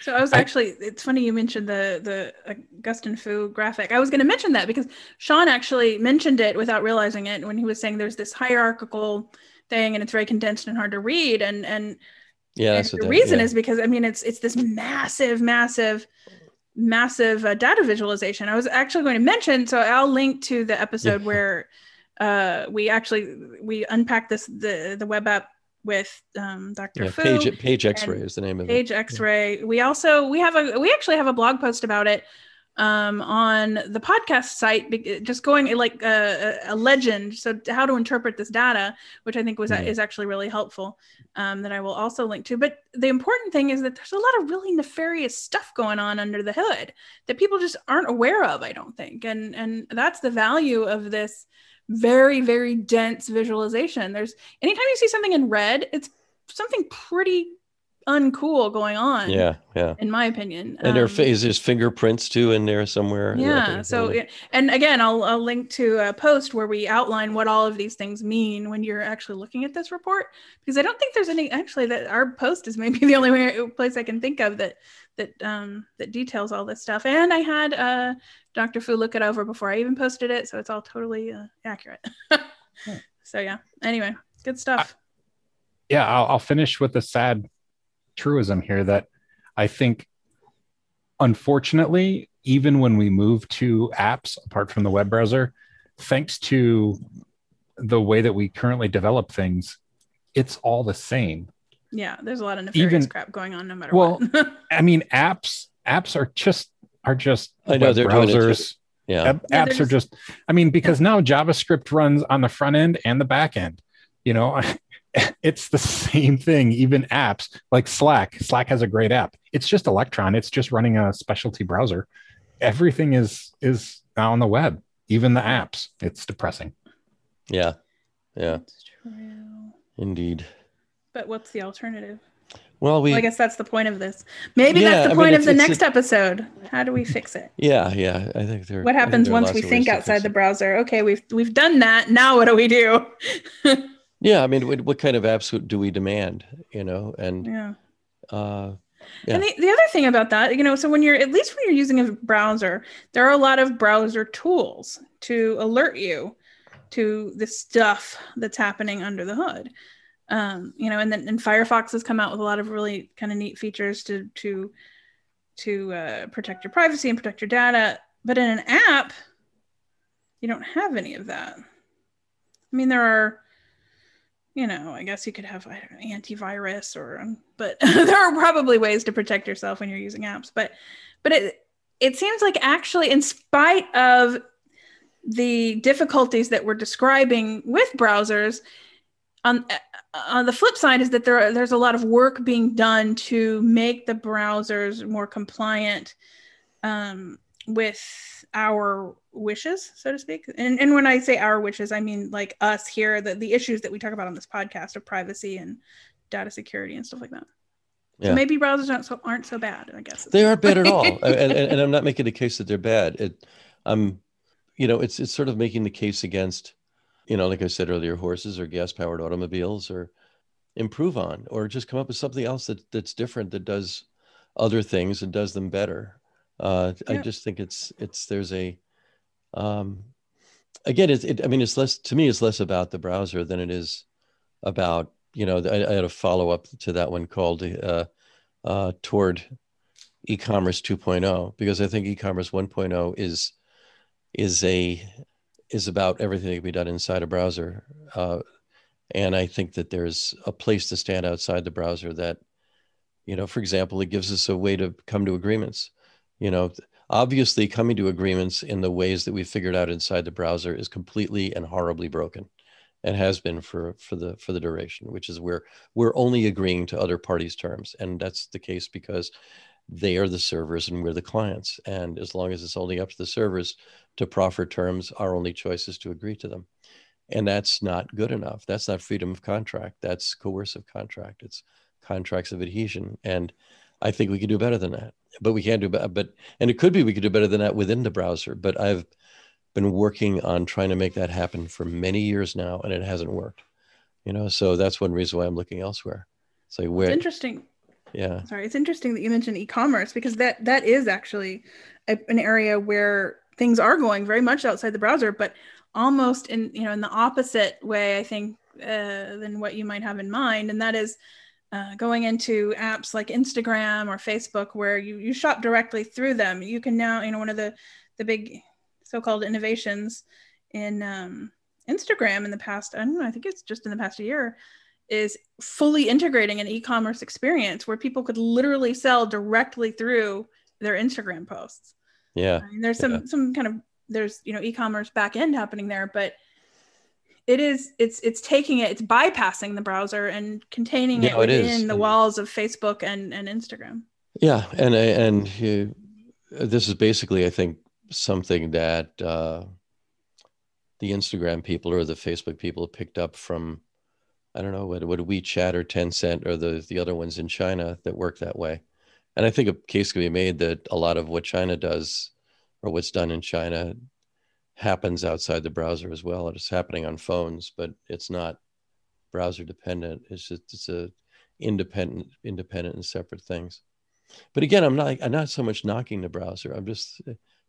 so I was actually it's funny you mentioned the the Augustine Fou graphic. I was going to mention that because Shawn actually mentioned it without realizing it when he was saying there's this hierarchical thing and it's very condensed and hard to read and and yeah and the that, reason yeah. is because I mean it's it's this massive massive massive uh, data visualization. I was actually going to mention so I'll link to the episode where uh we actually we unpack this the the web app with um, Dr. Yeah, Fou. Page, Page X-ray is the name of Page it. Page X-ray. Yeah. We also we have a we actually have a blog post about it um, on the podcast site, just going like a, a, legend. So how to interpret this data, which I think was mm is actually really helpful. Um, that I will also link to. But the important thing is that there's a lot of really nefarious stuff going on under the hood that people just aren't aware of. I don't think, and and that's the value of this very very dense visualization. There's anytime you see something in red it's something pretty uncool going on yeah yeah. in my opinion. And um, there is there's fingerprints too in there somewhere? Yeah so and again I'll, I'll link to a post where we outline what all of these things mean when you're actually looking at this report because i don't think there's any actually that our post is maybe [LAUGHS] the only way, place i can think of that that um, that details all this stuff. And I had uh, Dr. Fou look it over before I even posted it, so it's all totally uh, accurate. [LAUGHS] So yeah. Anyway, Good stuff. I, yeah, I'll, I'll finish with a sad truism here that I think, unfortunately, even when we move to apps apart from the web browser, thanks to the way that we currently develop things, it's all the same. Yeah, there's a lot of nefarious Even, crap going on no matter well, what. [LAUGHS] I mean, apps apps are just are just I know they're browsers. Yeah. App, yeah apps are just I mean, because now JavaScript runs on the front end and the back end. You know, [LAUGHS] it's the same thing, even apps like Slack. Slack has a great app. It's just Electron. It's just running a specialty browser. Everything is is now on the web, even the apps. It's depressing. Yeah. Yeah. That's true. Indeed. But what's the alternative? Well, we. Well, I guess that's the point of this. Maybe yeah, that's the I point mean, of the next a, episode. How do we fix it? Yeah, yeah. I think there. What happens once we think outside the browser? Okay, we've we've done that. Now what do we do? [LAUGHS] yeah, I mean, what, what, kind of apps do we demand? You know, and yeah. Uh, yeah. And the, the other thing about that, you know, so when you're at least when you're using a browser, there are a lot of browser tools to alert you to the stuff that's happening under the hood um, you know, and then and Firefox has come out with a lot of really kind of neat features to to to uh, protect your privacy and protect your data. But in an app, you don't have any of that. I mean, there are, you know, I guess you could have I don't know, antivirus or, but [LAUGHS] there are probably ways to protect yourself when you're using apps. But but it it seems like actually, in spite of the difficulties that we're describing with browsers, on on the flip side is that there there's a lot of work being done to make the browsers more compliant um, with our wishes, so to speak. And, and when I say our wishes, I mean like us here, the, the issues that we talk about on this podcast of privacy and data security and stuff like that. Yeah. So maybe browsers aren't so aren't so bad. I guess they aren't bad at all, [LAUGHS] and, and, and, I'm not making the case that they're bad. It, I'm, you know, it's it's sort of making the case against you know, like I said earlier, horses or gas powered automobiles or improve on, or just come up with something else that that's different that does other things and does them better. Uh, yeah. I just think it's it's there's a um, again it's it, I mean it's less to me it's less about the browser than it is about you know I, I had a follow up to that one called uh, uh, toward e-commerce 2.0 because I think e-commerce 1.0 is is a is about everything that can be done inside a browser. Uh, and I think that there's a place to stand outside the browser that, you know, for example, it gives us a way to come to agreements. You know, obviously coming to agreements in the ways that we figured out inside the browser is completely and horribly broken and has been for for the for the duration which is where we're only agreeing to other parties terms and that's the case because they are the servers and we're the clients and as long as it's only up to the servers to proffer terms, our only choice is to agree to them. And that's not good enough. That's not freedom of contract. That's coercive contract. It's contracts of adhesion. And I think we could do better than that. But we can't do better. But and it could be we could do better than that within the browser. But I've been working on trying to make that happen for many years now, and it hasn't worked. You know, so that's one reason why I'm looking elsewhere. Like where it's interesting. Yeah. Sorry, it's interesting that you mentioned e-commerce because that that is actually a, an area where things are going very much outside the browser, but almost in you know in the opposite way, I think, uh, than what you might have in mind, and that is uh, going into apps like Instagram or Facebook, where you you shop directly through them. You can now, you know, one of the the big so-called innovations in um, Instagram in the past, I don't know, I think it's just in the past year, is fully integrating an e-commerce experience where people could literally sell directly through their Instagram posts. Yeah. I mean, there's some yeah. some kind of there's you know e-commerce back end happening there, but it is it's it's taking it it's bypassing the browser and containing it within it the walls of Facebook and and Instagram. Yeah, and and you, this is basically I think something that uh, the Instagram people or the Facebook people picked up from I don't know what what WeChat or Tencent or the the other ones in China that work that way. And I think a case can be made that a lot of what China does or what's done in China happens outside the browser as well. It's happening on phones, but it's not browser dependent. It's just it's a independent, independent and separate things. But again, I'm not I'm not so much knocking the browser. I'm just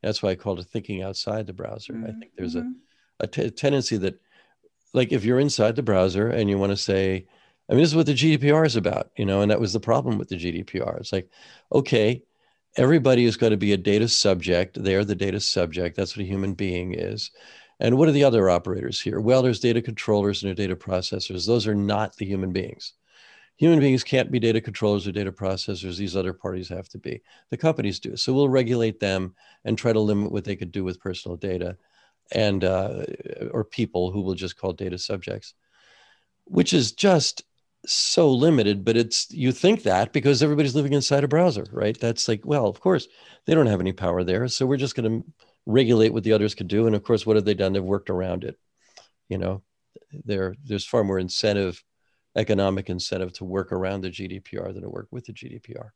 that's why I called it thinking outside the browser. Mm-hmm. I think there's mm-hmm. a, a, t- a tendency that like if you're inside the browser and you want to say, I mean, this is what the GDPR is about, you know, and that was the problem with the GDPR. It's like, okay, everybody is going to be a data subject. They're the data subject. That's what a human being is. And what are the other operators here? Well, there's data controllers and data processors. Those are not the human beings. Human beings can't be data controllers or data processors. These other parties have to be. The companies do. So we'll regulate them and try to limit what they could do with personal data and uh, or people who will just call data subjects, which is just so limited. But it's you think that because everybody's living inside a browser, right? That's like, well, of course they don't have any power there, so we're just going to regulate what the others could do. And of course, what have they done? They've worked around it. You know, there there's far more incentive, economic incentive to work around the GDPR than to work with the GDPR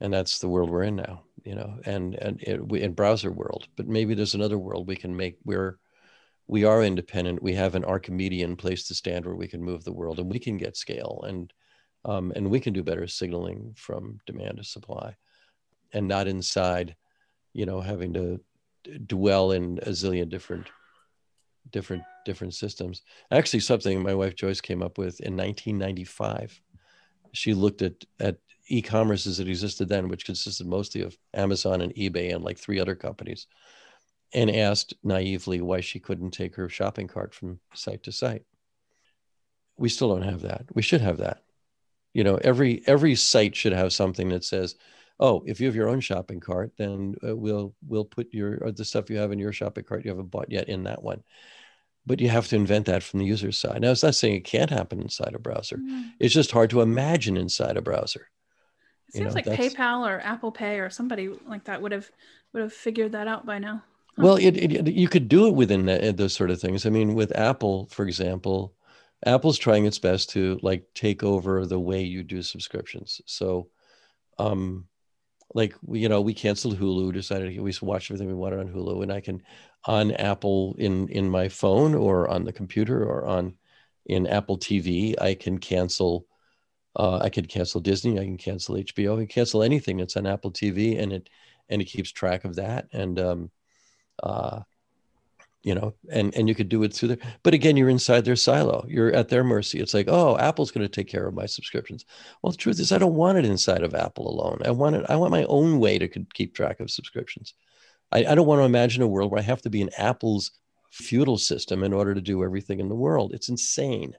and that's the world we're in now you know and and it, we, in browser world but maybe there's another world we can make where we are independent we have an archimedean place to stand where we can move the world and we can get scale and um, and we can do better signaling from demand to supply and not inside you know having to dwell in a zillion different different different systems. Actually something my wife joyce came up with in 1995 she looked at at e-commerce as it existed then, which consisted mostly of Amazon and eBay and like three other companies, and asked naively why she couldn't take her shopping cart from site to site. We still don't have that. We should have that. You know, every every site should have something that says, "Oh, if you have your own shopping cart, then uh, we'll we'll put your the stuff you have in your shopping cart you haven't bought yet in that one." but you have to invent that from the user side. Now, it's not saying it can't happen inside a browser. Mm. It's just hard to imagine inside a browser. It seems know, like PayPal or Apple Pay or somebody like that would have would have figured that out by now. Huh. Well, it, it, you could do it within that, those sort of things. I mean, with Apple, for example, Apple's trying its best to like take over the way you do subscriptions. So, um, like you know, we canceled Hulu, decided we watch everything we wanted on Hulu, and I can on Apple in in my phone or on the computer or on in Apple TV, I can cancel uh, I could cancel Disney. I can cancel HBO. I can cancel anything that's on Apple TV, and it and it keeps track of that. And um, uh, you know, and and you could do it through there. But again, you're inside their silo. You're at their mercy. It's like, oh, Apple's going to take care of my subscriptions. Well, the truth is, I don't want it inside of Apple alone. I want it. I want my own way to keep track of subscriptions. I, I don't want to imagine a world where I have to be in Apple's feudal system in order to do everything in the world. It's insane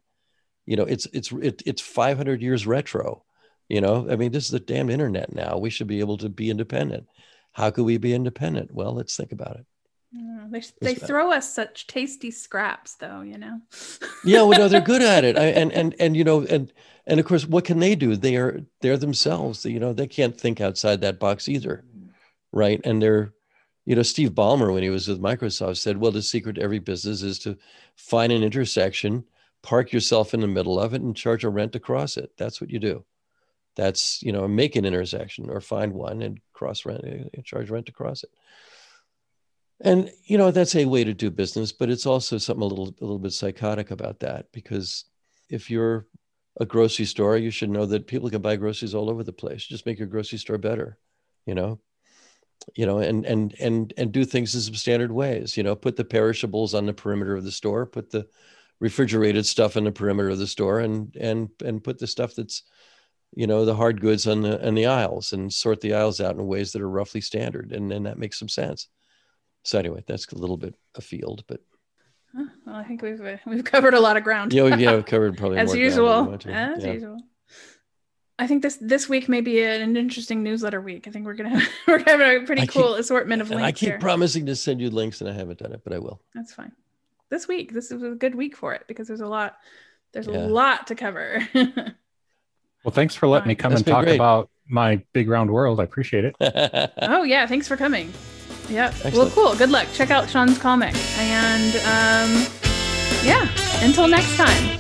you know it's it's it, it's 500 years retro you know? I mean this is the damn internet now. We should be able to be independent. How could we be independent? Well let's think about it. Yeah, they, they throw us such tasty scraps though you know? [LAUGHS] Yeah well no they're good at it. I, and and and you know and and of course what can they do? They are they're themselves. You know they can't think outside that box either right? And they're you know steve ballmer when he was with microsoft said well the secret to every business is to find an intersection park yourself in the middle of it and charge a rent to cross it. That's what you do. That's, you know, make an intersection or find one and cross rent, and eh, charge rent to cross it. And, you know, that's a way to do business, but it's also something a little, a little bit psychotic about that because if you're a grocery store, you should know that people can buy groceries all over the place. Just make your grocery store better, you know, you know, and and and and do things in some standard ways. You know, put the perishables on the perimeter of the store, put the refrigerated stuff in the perimeter of the store and and and put the stuff that's you know the hard goods on the on the aisles and sort the aisles out in ways that are roughly standard and then that makes some sense so anyway that's a little bit afield but well i think we've uh, we've covered a lot of ground yeah yeah we've [LAUGHS] covered probably as usual as yeah. usual I think this this week may be an interesting newsletter week. I think we're gonna have, [LAUGHS] we're have a pretty I cool keep, assortment of links. I keep here. promising to send you links, and I haven't done it, but I will. That's fine this week. This is a good week for it because there's a lot there's yeah. a lot to cover. [LAUGHS] well, thanks for letting me come That's and talk great. about my big round world. I appreciate it. [LAUGHS] oh yeah, thanks for coming. Yeah. Well, cool. Good luck. Check out Shawn's comic. And um, yeah, until next time.